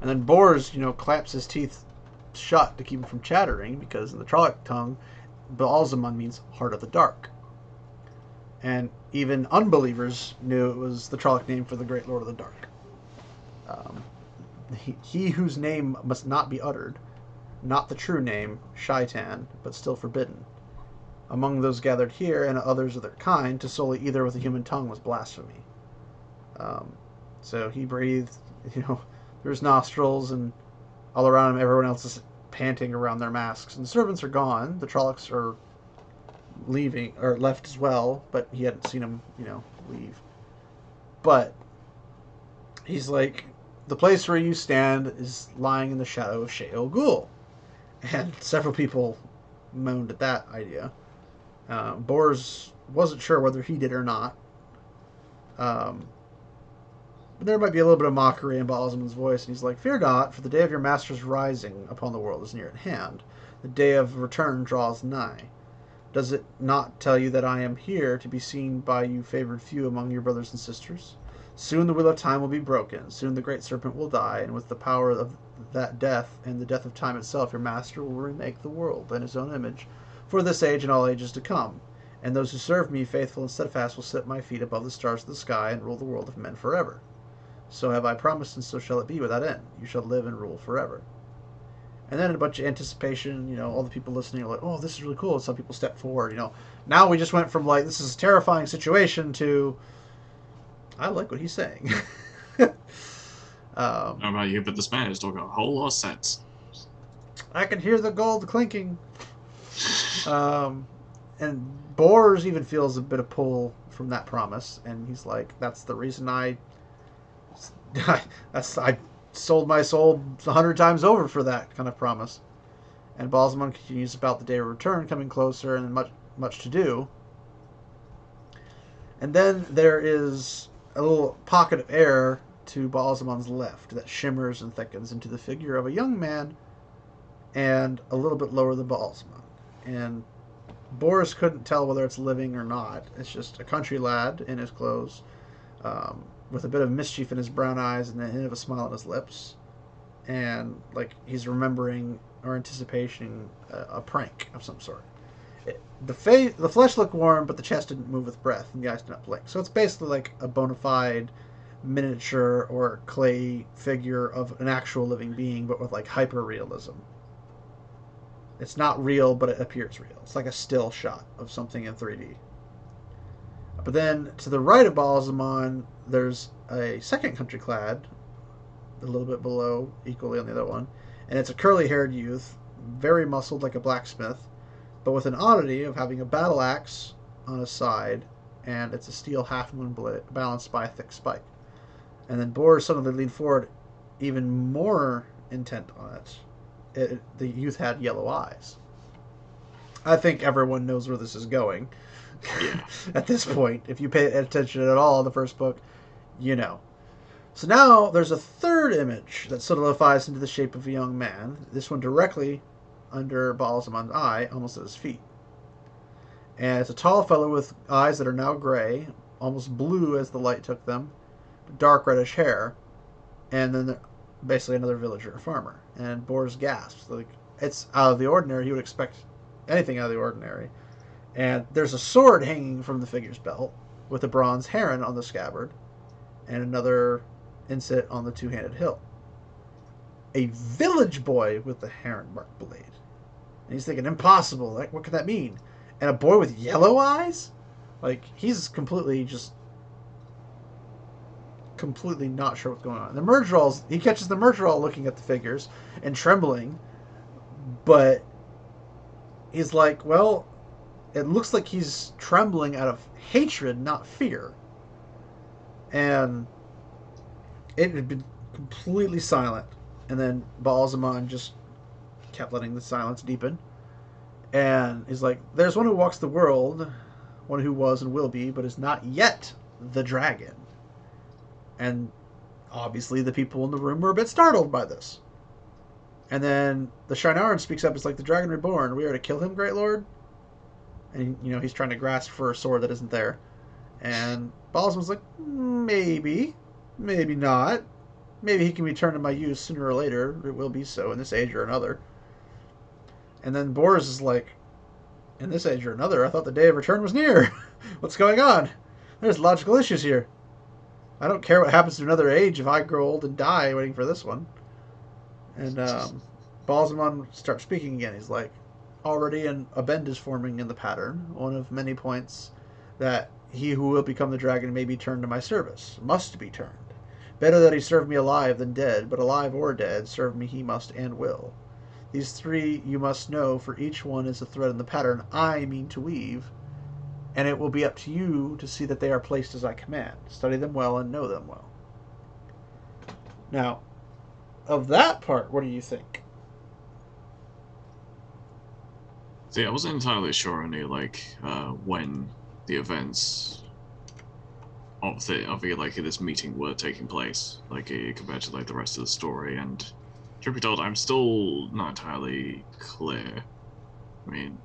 And then Bors, you know, clamps his teeth shut to keep him from chattering, because in the Trolloc tongue, Baalzamon means heart of the dark. And even unbelievers knew it was the Trolloc name for the great Lord of the Dark. Um, he, he whose name must not be uttered, not the true name, Shaitan, but still forbidden among those gathered here and others of their kind, to sully either with a human tongue was blasphemy. Um, so he breathed, you know, through his nostrils, and all around him, everyone else is panting around their masks. And the servants are gone. The Trollocs are leaving, or left as well, but he hadn't seen them, you know, leave. But he's like, the place where you stand is lying in the shadow of Shayol Ghul. And several people moaned at that idea. Uh, Bors wasn't sure whether he did or not. Um, but there might be a little bit of mockery in Baalzamon's voice, and he's like, Fear not, for the day of your master's rising upon the world is near at hand. The day of return draws nigh. Does it not tell you that I am here to be seen by you favored few among your brothers and sisters? Soon the wheel of time will be broken. Soon the great serpent will die, and with the power of that death and the death of time itself, your master will remake the world in his own image for this age and all ages to come. And those who serve me, faithful and steadfast, will set my feet above the stars of the sky and rule the world of men forever. So have I promised, and so shall it be without end. You shall live and rule forever. And then in a bunch of anticipation, you know, all the people listening are like, oh, this is really cool. And some people step forward, you know. Now we just went from like, this is a terrifying situation to, I like what he's saying. um, How about you? But this man don't a whole lot of sense. I can hear the gold clinking. Um, and Bors even feels a bit of pull from that promise, and he's like, "That's the reason I, that's I sold my soul a hundred times over for that kind of promise." And Baalzamon continues about the day of return coming closer, and much much to do. And then there is a little pocket of air to Baalzamon's left that shimmers and thickens into the figure of a young man and a little bit lower than Baalzamon. And Bors couldn't tell whether it's living or not. It's just a country lad in his clothes, um, with a bit of mischief in his brown eyes and a hint of a smile on his lips, and like he's remembering or anticipating a, a prank of some sort. The face, the flesh looked warm, but the chest didn't move with breath, and the eyes did not blink. So it's basically like a bona fide miniature or clay figure of an actual living being, but with like hyper realism. It's not real, but it appears real. It's like a still shot of something in 3D. But then to the right of Baalzamon, there's a second country clad, a little bit below, equally on the other one, and it's a curly haired youth, very muscled like a blacksmith, but with an oddity of having a battle axe on his side, and it's a steel half moon blade balanced by a thick spike. And then Bors suddenly leaned forward, even more intent on it it, the youth had yellow eyes. I think everyone knows where this is going. Yeah. at this point, if you pay attention at all in the first book, you know. So now there's a third image that solidifies into the shape of a young man. This one directly under Baalzamon's eye, almost at his feet. And it's a tall fellow with eyes that are now gray, almost blue as the light took them, dark reddish hair, and then basically another villager, a farmer. And Bors gasps. Like it's out of the ordinary. He would expect anything out of the ordinary. And there's a sword hanging from the figure's belt with a bronze heron on the scabbard, and another inset on the two-handed hilt. A village boy with the heron-marked blade. And he's thinking, impossible. Like, what could that mean? And a boy with yellow eyes? Like, he's completely just completely not sure what's going on. The Myrddraal's he catches the Myrddraal looking at the figures and trembling, but he's like, well, it looks like he's trembling out of hatred, not fear. And it had been completely silent, and then Baalzamon just kept letting the silence deepen. And he's like, "There's one who walks the world, one who was and will be, but is not yet the dragon." And obviously, the people in the room were a bit startled by this. And then the Shienaran speaks up. It's like the dragon reborn. We are to kill him, great lord. And you know he's trying to grasp for a sword that isn't there. And Baalzamon's like, maybe, maybe not. Maybe he can return to my use sooner or later. It will be so in this age or another. And then Bors is like, in this age or another, I thought the day of return was near. What's going on? There's logical issues here. I don't care what happens to another age if I grow old and die waiting for this one. And um, Baalzamon starts speaking again. He's like, already an, a bend is forming in the pattern, one of many points that he who will become the dragon may be turned to my service, must be turned. Better that he serve me alive than dead, but alive or dead, serve me he must and will. These three you must know, for each one is a thread in the pattern I mean to weave, and it will be up to you to see that they are placed as I command. Study them well and know them well. Now, of that part, what do you think? See, I wasn't entirely sure only like uh, when the events of the of the like this meeting were taking place, like uh, compared to like the rest of the story. And truth be told, I'm still not entirely clear. I mean,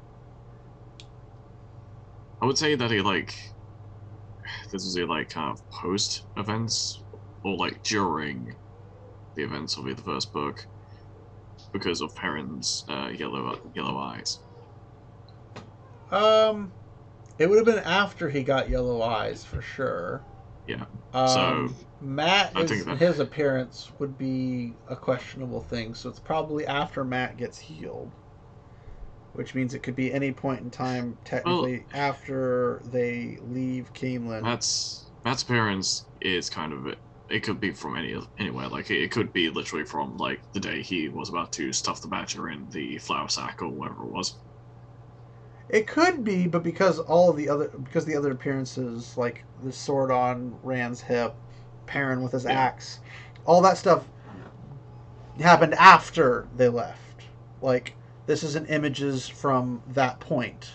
I would say that he like this is a like kind of post events or like during the events of the first book because of Perrin's uh, yellow yellow eyes. Um, it would have been after he got yellow eyes for sure. Yeah. Um, So, Mat, I is, that- his appearance would be a questionable thing. So it's probably after Mat gets healed, which means it could be any point in time, technically after they leave Caemlyn. Mat's Mat's appearance is kind of it. It could be from any anywhere. Like it, could be literally from like the day he was about to stuff the badger in the flour sack or whatever it was. It could be, but because all of the other because the other appearances, like the sword on Rand's hip, Perrin with his Yeah. axe, all that stuff happened after they left. Like this isn't images from that point.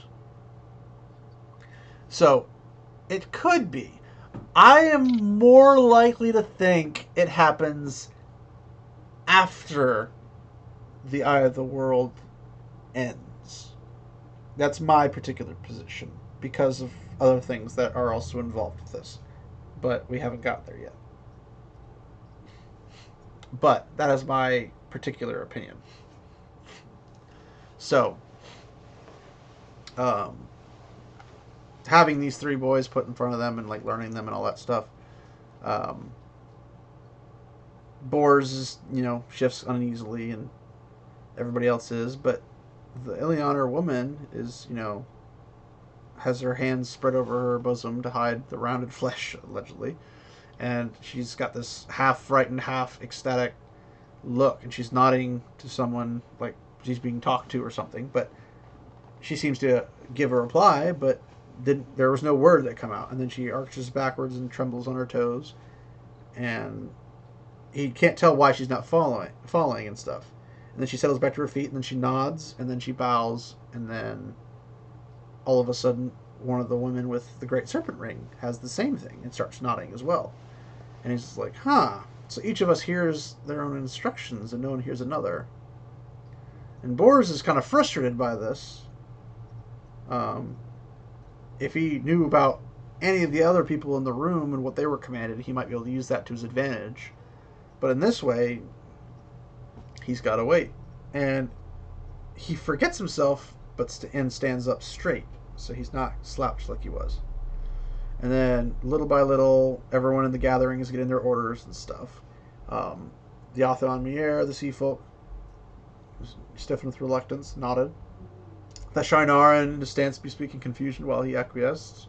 So it could be. I am more likely to think it happens after the Eye of the World ends. That's my particular position because of other things that are also involved with this. But we haven't got there yet. But that is my particular opinion. So, um, having these three boys put in front of them and like learning them and all that stuff, um, you know shifts uneasily and everybody else is, but the Illianer woman is, you know, has her hands spread over her bosom to hide the rounded flesh, allegedly. And she's got this half frightened, half ecstatic look, and she's nodding to someone like she's being talked to or something. But she seems to give a reply, but didn't. There was no word that come out. And then she arches backwards and trembles on her toes, and he can't tell why she's not following, falling and stuff. And then she settles back to her feet, and then she nods, and then she bows, and then all of a sudden, one of the women with the great serpent ring has the same thing and starts nodding as well. And he's like, huh. So each of us hears their own instructions and no one hears another. And Bors is kind of frustrated by this. Um, if he knew about any of the other people in the room and what they were commanded, he might be able to use that to his advantage. But in this way, he's got to wait. And he forgets himself, but st- and stands up straight, so he's not slouched like he was. And then, little by little, everyone in the gathering is getting their orders and stuff. Um, the Atha'an Miere, the Sea Folk, stiffened with reluctance, nodded. The Shienaran stands to be speaking confusion while he acquiesced.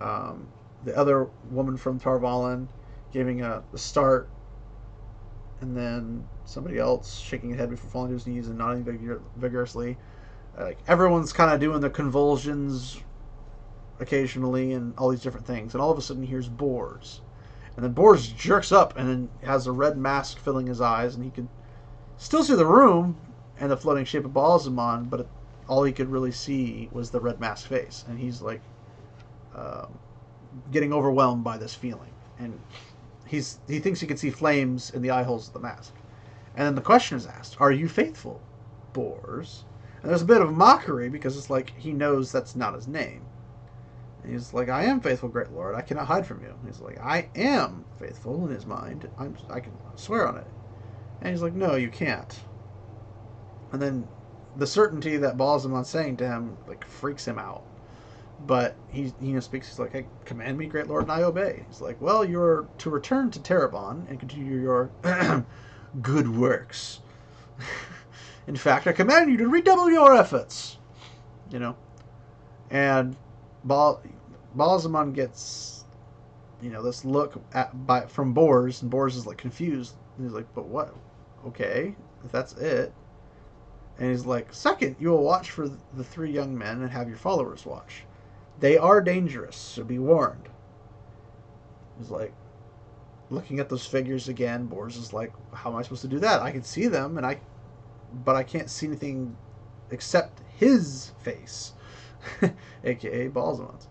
Um, the other woman from Tarvalin giving a, a start, and then somebody else shaking his head before falling to his knees and nodding vigor- vigorously. Uh, like everyone's kind of doing the convulsions occasionally and all these different things, and all of a sudden he hears Bors, and then Bors jerks up and then has a red mask filling his eyes, and he can still see the room and the floating shape of Baalzamon, but all he could really see was the red mask face, and he's like um, getting overwhelmed by this feeling, and he's he thinks he can see flames in the eye holes of the mask. And then the question is asked, Are you faithful, Bors? And there's a bit of mockery because it's like he knows that's not his name. And he's like, I am faithful, great lord. I cannot hide from you. And he's like, I am faithful in his mind. I'm, I can swear on it. And he's like, No, you can't. And then the certainty that Baalzamon's saying to him like freaks him out. But he you know speaks. He's like, "Hey, command me, great lord, and I obey." He's like, "Well, you're to return to Tarabon and continue your good works. In fact, I command you to redouble your efforts." You know, and Bal Baalzamon gets you know this look at by from Bors, and Bors is like confused. And he's like, "But what? Okay, if that's it." And he's like, Second, you will watch for the three young men and have your followers watch. They are dangerous, so be warned. He's like, looking at those figures again. Bors is like, How am I supposed to do that? I can see them, and I, but I can't see anything except his face, aka Baalzamon's.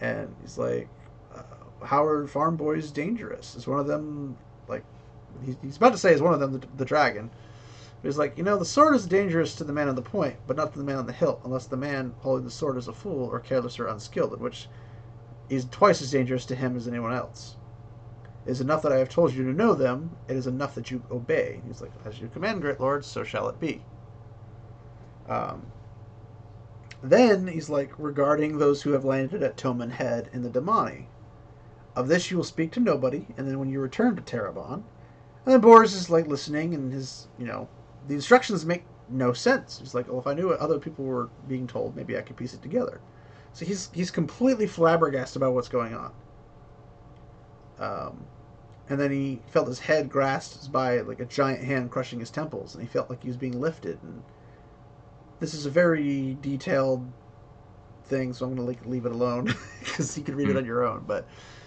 And he's like, uh, How are farm boys dangerous? Is one of them like? He's, he's about to say, Is one of them the, the dragon? But he's like, you know, the sword is dangerous to the man on the point, but not to the man on the hilt, unless the man holding the sword is a fool or careless or unskilled, in which is twice as dangerous to him as anyone else. It is enough that I have told you to know them. It is enough that you obey. He's like, as you command, great lord, so shall it be. Um, then he's like, regarding those who have landed at Toman Head in the Damani. Of this you will speak to nobody, and then when you return to Tarabon, and then Bors is like listening, and his, you know, the instructions make no sense. He's like, well, if I knew what other people were being told, maybe I could piece it together. So he's he's completely flabbergasted about what's going on. Um, and then he felt his head grasped by like a giant hand crushing his temples, and he felt like he was being lifted. And this is a very detailed thing, so I'm going to like leave it alone because you can read it on your own. But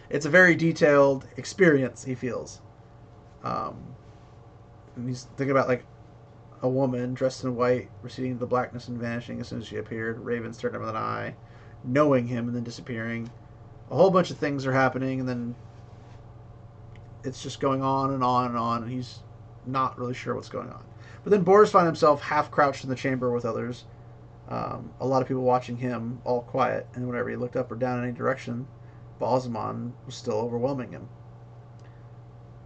it's a very detailed experience. He feels. Um, and he's thinking about like a woman dressed in white, receding into the blackness and vanishing as soon as she appeared. Raven stared him with an eye, knowing him and then disappearing. A whole bunch of things are happening, and then it's just going on and on and on, and he's not really sure what's going on. But then Bors finds himself half crouched in the chamber with others. Um, a lot of people watching him, all quiet, and whenever he looked up or down in any direction, Baalzamon was still overwhelming him.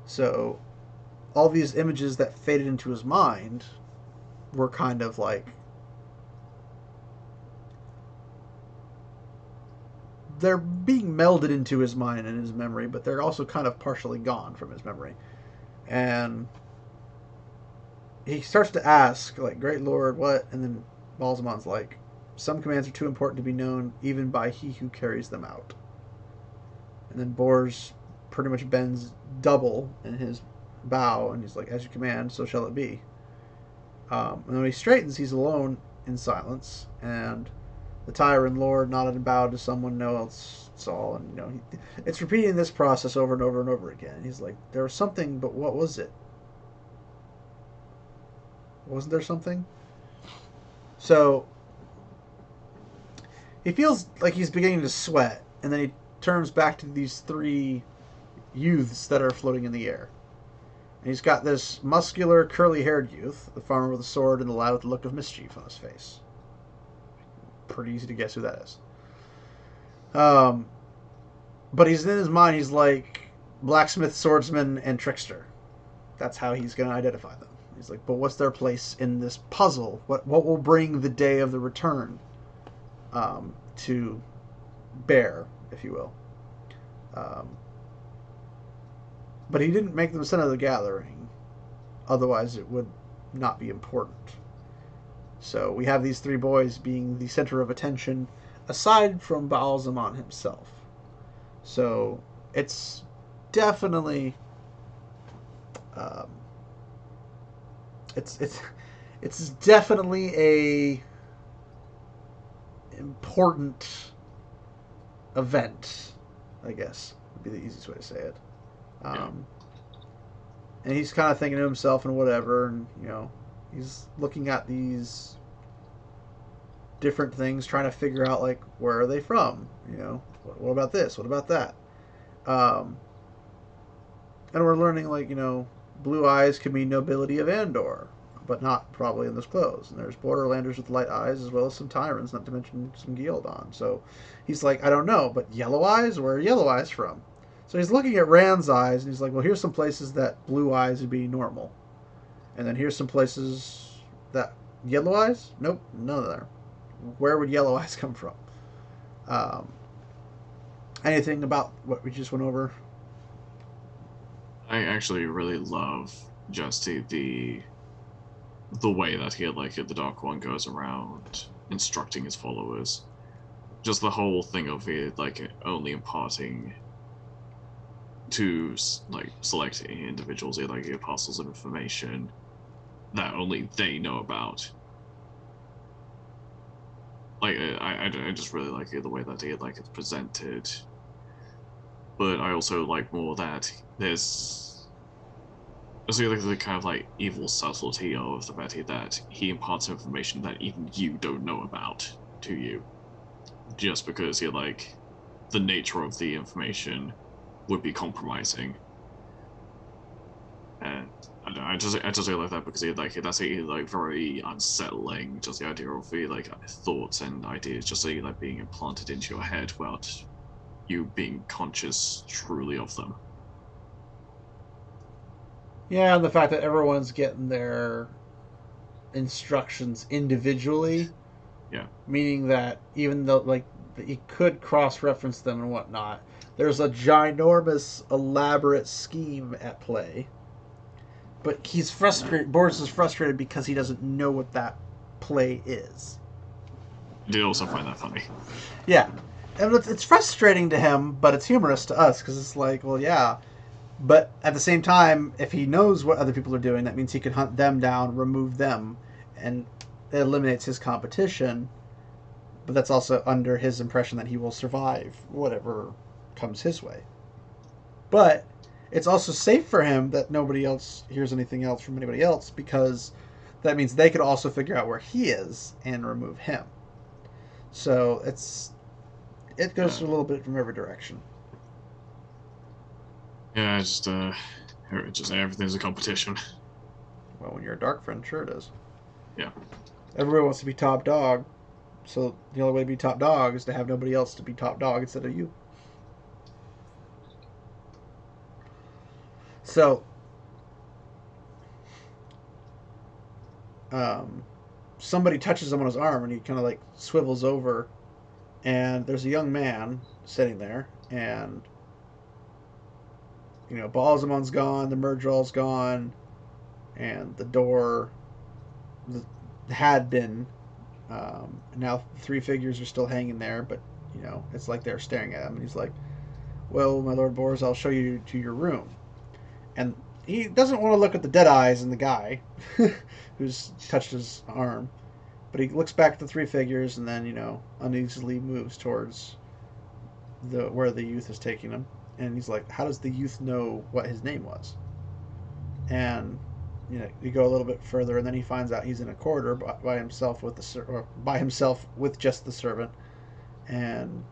So, all these images that faded into his mind were kind of like they're being melded into his mind and his memory, but they're also kind of partially gone from his memory. And he starts to ask, like, Great Lord, what? And then Baalzamon's like, Some commands are too important to be known even by he who carries them out. And then Bors pretty much bends double in his bow, and he's like, As you command, so shall it be. Um, and when he straightens, he's alone in silence, and the Tairen lord nodded and bowed to someone no else saw, and you know, he, it's repeating this process over and over and over again. He's like, there was something, but what was it? Wasn't there something? So he feels like he's beginning to sweat, and then he turns back to these three youths that are floating in the air. And he's got this muscular, curly-haired youth, the farmer with a sword and the lad with a look of mischief on his face. Pretty easy to guess who that is. Um, but he's in his mind. He's like blacksmith, swordsman, and trickster. That's how he's going to identify them. He's like, but what's their place in this puzzle? What what will bring the day of the return um, to bear, if you will? Um, but he didn't make them center of the gathering. Otherwise, it would not be important. So we have these three boys being the center of attention, aside from Baalzamon himself. So it's definitely um, it's it's it's definitely a important event, I guess would be the easiest way to say it. Um, And he's kind of thinking to himself and whatever, and you know, he's looking at these different things, trying to figure out like where are they from? You know, what, what about this? What about that? Um, and we're learning like you know, blue eyes can mean nobility of Andor, but not probably in this clothes. And there's borderlanders with light eyes as well as some Tairens, not to mention some Ghealdan. So he's like, I don't know, but yellow eyes? Where are yellow eyes from? So he's looking at Rand's eyes and he's like, well, here's some places that blue eyes would be normal. And then here's some places that yellow eyes? Nope, none of there. Where would yellow eyes come from? Um, anything about what we just went over? I actually really love just the the, the way that he like the Dark One goes around instructing his followers. Just the whole thing of it like only imparting to like select individuals, like the apostles of information that only they know about. Like I, I, I just really like the way that he like it's presented but I also like more that there's there's like the kind of like evil subtlety of the Betty that he imparts information that even you don't know about to you, just because you're like the nature of the information would be compromising. And I, don't know, I just I just really like that because he like that's a, like very unsettling. Just the idea of the like thoughts and ideas just like being implanted into your head without you being conscious truly of them. Yeah, and the fact that everyone's getting their instructions individually. Yeah. Meaning that even though, like, you could cross reference them and whatnot, there's a ginormous, elaborate scheme at play. But he's frustrated. Bors is frustrated because he doesn't know what that play is. I did also find that funny. Yeah. And it's, it's frustrating to him, but it's humorous to us because it's like, well, yeah. But at the same time, if he knows what other people are doing, that means he can hunt them down, remove them, and it eliminates his competition. But that's also under his impression that he will survive whatever comes his way. But it's also safe for him that nobody else hears anything else from anybody else because that means they could also figure out where he is and remove him. So it's it goes a little bit from every direction. Yeah, it's just uh, it's just everything's a competition. Well, when you're a dark friend, sure it is. Yeah. Everybody wants to be top dog, so the only way to be top dog is to have nobody else to be top dog instead of you. So, um, somebody touches him on his arm, and he kind of like swivels over, and there's a young man sitting there, and you know, Baalzamon's gone, the Myrddraal's gone, and the door had been. Um, now three figures are still hanging there, but you know, it's like they're staring at him, and he's like, "Well, my lord Bors, I'll show you to your room." And he doesn't want to look at the dead eyes in the guy who's touched his arm, but he looks back at the three figures and then you know uneasily moves towards the where the youth is taking him, and he's like, "How does the youth know what his name was?" And you know, you go a little bit further, and then he finds out he's in a corridor by, by himself with the ser- by himself with just the servant, And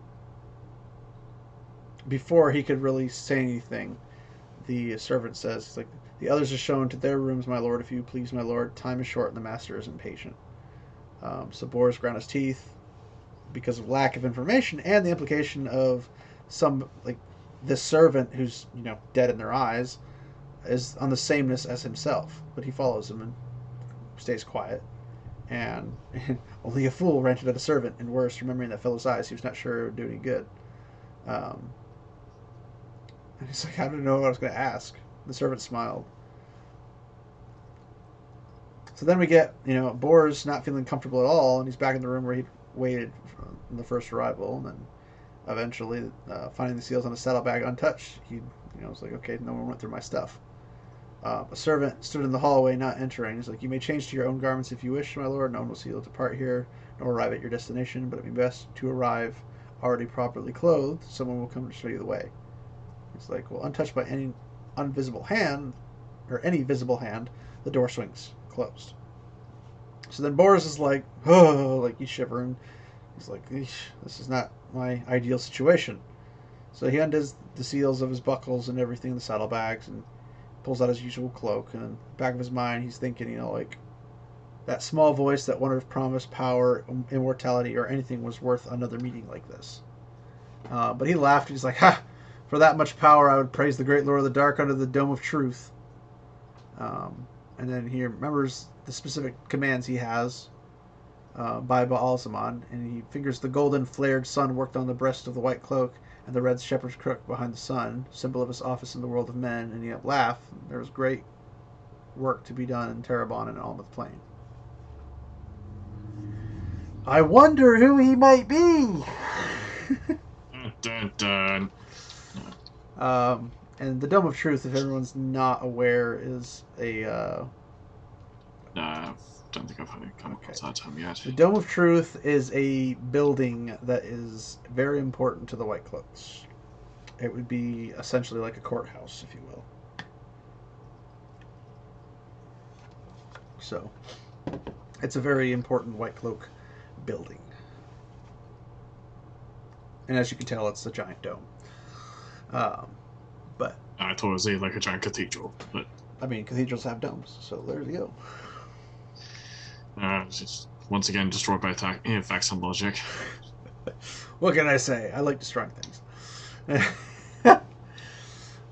before he could really say anything, the servant says, like, the others are shown to their rooms, my lord, if you please, my lord. Time is short and the master is impatient. Um, so Bors ground his teeth because of lack of information and the implication of some, like, this servant who's, you know, dead in their eyes is on the sameness as himself. But he follows him and stays quiet. And only a fool ranted at a servant, and worse, remembering that fellow's eyes, he was not sure it would do any good. Um, and he's like, I don't know what I was going to ask. The servant smiled. So then we get, you know, Bors not feeling comfortable at all, and he's back in the room where he waited from the first arrival, and then eventually uh, finding the seals on a saddlebag untouched, he, you know, was like, okay, no one went through my stuff. Uh, a servant stood in the hallway, not entering. He's like, "You may change to your own garments if you wish, my lord. No one will see you depart here, nor arrive at your destination. But it would be best to arrive already properly clothed. Someone will come to show you the way." He's like, "Well, untouched by any invisible hand, or any visible hand, the door swings closed." So then Bors is like, "Oh," like he's shivering. He's like, "This is not my ideal situation." So he undoes the seals of his buckles and everything in the saddlebags and pulls out his usual cloak, and back of his mind, he's thinking, you know, like that small voice that wondered if promise, power, immortality, or anything was worth another meeting like this. Uh, but he laughed. He's like, "Ha! For that much power, I would praise the great Lord of the Dark under the dome of truth." Um, and then he remembers the specific commands he has uh, by Baal and he fingers the golden flared sun worked on the breast of the white cloak and the red shepherd's crook behind the sun, symbol of his office in the world of men, and yet laugh. There was great work to be done in Tarabon and Almoth Plain. I wonder who he might be. dun, dun. Um, and the Dome of Truth, if everyone's not aware, is a. Uh, Nah, don't think I've come across that term yet. the Dome of Truth is a building that is very important to the White Cloaks. It would be essentially like a courthouse, if you will. So, it's a very important White Cloak building. And as you can tell, it's a giant dome. Um, but, I thought it was like a giant cathedral, but I mean, cathedrals have domes, so there you go. Uh, just once again destroyed by attack. Yeah, facts and logic. what can I say? I like destroying things.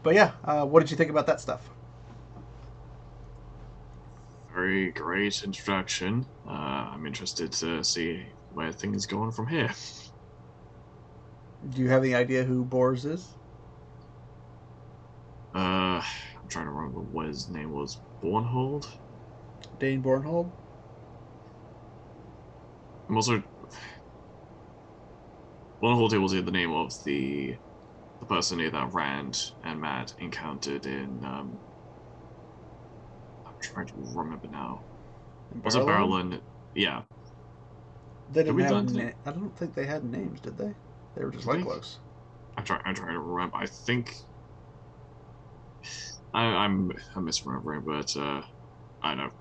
but yeah, uh, what did you think about that stuff? Very great introduction. Uh, I'm interested to see where things going from here. Do you have any idea who Bors is? Uh, I'm trying to remember what his name was. Bornhald? Dain Bornhald? I'm also. Bornhald was the name of the the person that Rand and Mat encountered in. Um, I'm trying to remember now. Was it Baerlon? Yeah. They didn't have. Na- I don't think they had names, did they? They were just like cloaks. I'm trying. I'm trying to remember. I think. I, I'm I'm misremembering, but uh, I know.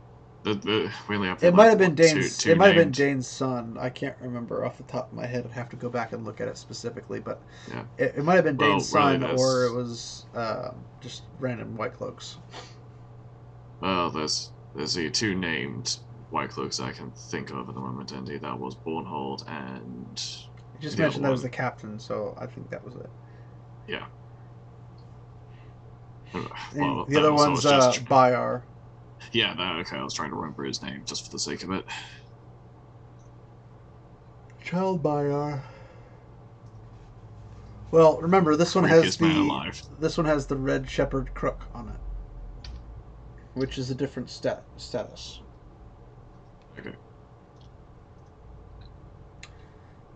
The, the we only have. It might have been what, two- Dain's. two it might have been Dain's son. I can't remember off the top of my head. I'd have to go back and look at it specifically, but Yeah. it, it might have been Well, Dane's really, son, that's- or it was uh, just random white cloaks. Well, there's there's the two named White Cloaks I can think of at the moment, Andy. That was Bornhald and You just mentioned that was the captain, so I think that was it. yeah. Well, the other one's uh, just- Byar. Yeah, that, okay. I was trying to remember his name just for the sake of it. Child Byar. Well, remember this one has Freakiest man the this one has the red shepherd crook on it, which is a different stat status. Okay.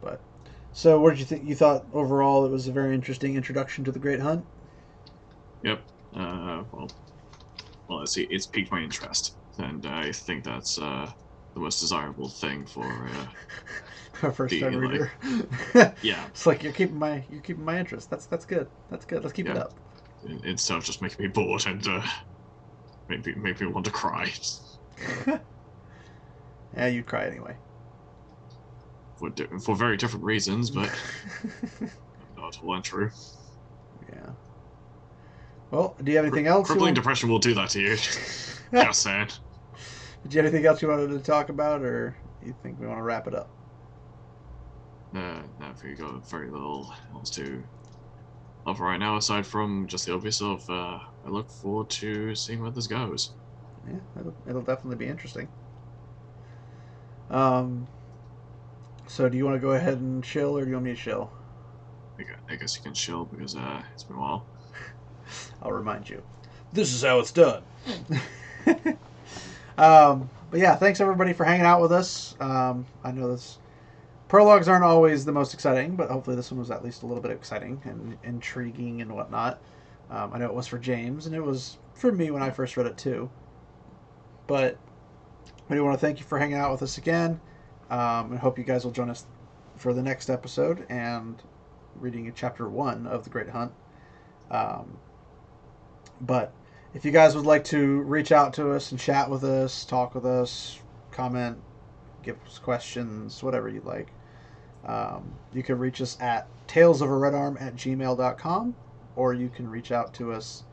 But so, what did you think? You thought overall it was a very interesting introduction to the Great Hunt. Yep. Uh, well, well, it's, it's piqued my interest, and I think that's uh, the most desirable thing for. Uh, Our first The, time like- yeah, it's like you're keeping my you're keeping my interest. That's that's good. That's good. Let's keep it up. instead of just making me bored and uh, make me make me want to cry. yeah, you'd cry anyway. for di- for very different reasons, but not all untrue. Well, do you have anything else? Crippling want- depression will do that to you. Just saying. Did you have anything else you wanted to talk about, or you think we want to wrap it up? No, no, think you got very little else to offer right now, aside from just the obvious of uh, I look forward to seeing where this goes. Yeah, it'll, it'll definitely be interesting. Um. So, do you want to go ahead and chill, or do you want me to chill? I I guess you can chill because uh, it's been a while. I'll remind you. This is how it's done. um, but yeah, thanks everybody for hanging out with us. Um, I know this prologues aren't always the most exciting, but hopefully this one was at least a little bit exciting and intriguing and whatnot. Um, I know it was for James, and it was for me when I first read it too. But we do want to thank you for hanging out with us again, um, and hope you guys will join us for the next episode and reading chapter one of the Great Hunt. Um, but if you guys would like to reach out to us and chat with us, talk with us, comment, give us questions, whatever you'd like, um, you can reach us at talesoftheredarm at gmail.com or you can reach out to us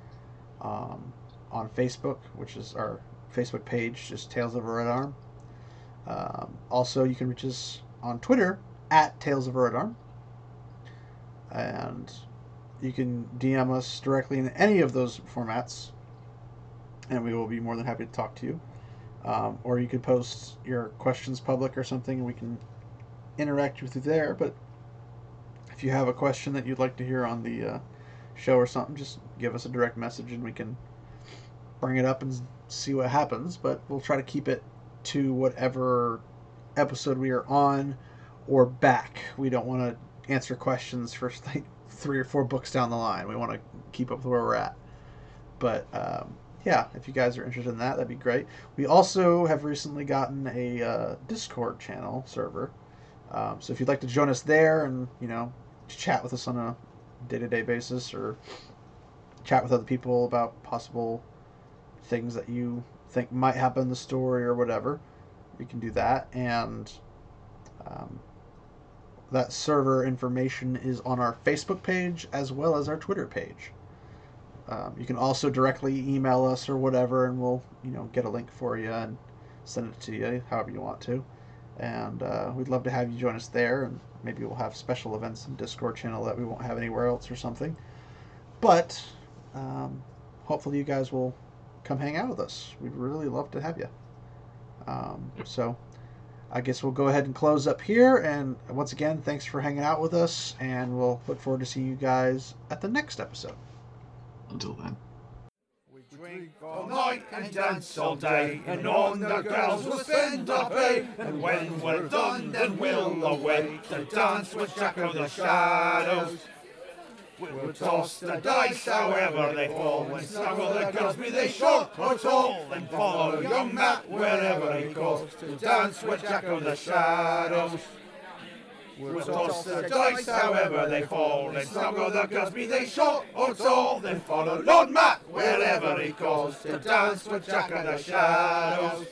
um, on Facebook, which is our Facebook page, just Tales of a Red Arm. Um, also, you can reach us on Twitter at Tales of a Red Arm. And you can DM us directly in any of those formats, and we will be more than happy to talk to you. Um, or you could post your questions public or something, and we can interact with you there. But if you have a question that you'd like to hear on the uh, show or something, just give us a direct message, and we can bring it up and see what happens. But we'll try to keep it to whatever episode we are on or back. We don't want to answer questions for like three or four books down the line. We want to keep up with where we're at. But um, yeah, if you guys are interested in that, that'd be great. We also have recently gotten a uh, Discord channel server. Um, so if you'd like to join us there and you know chat with us on a day-to-day basis or chat with other people about possible things that you think might happen in the story or whatever, we can do that. And um, that server information is on our Facebook page as well as our Twitter page. Um, you can also directly email us or whatever, and we'll you know get a link for you and send it to you however you want to. And uh, we'd love to have you join us there, and maybe we'll have special events in Discord channel that we won't have anywhere else or something. But um, hopefully you guys will come hang out with us. We'd really love to have you. Um, so I guess we'll go ahead and close up here. And once again, thanks for hanging out with us, and we'll look forward to seeing you guys at the next episode. Until then. We drink all night and dance all day, and on the girls will spend our pay. And when we're done, then we'll away to dance with Jack of the Shadows. We'll toss the dice however they fall, and snuggle the girls, be they short or tall, and follow young Mat wherever he goes to dance with Jack of the Shadows. We'll toss the dice however they fall, and snuggle the girls, be they short or tall, then follow Lord Mat wherever he goes to dance with Jack of the Shadows.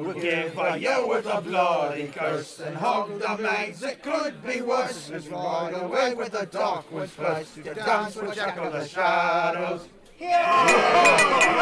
We'll give a yell with a bloody curse and hog the maids. It could be worse. Let's ride away with the dark woods first to dance with Jack of the Shadows. Yeah!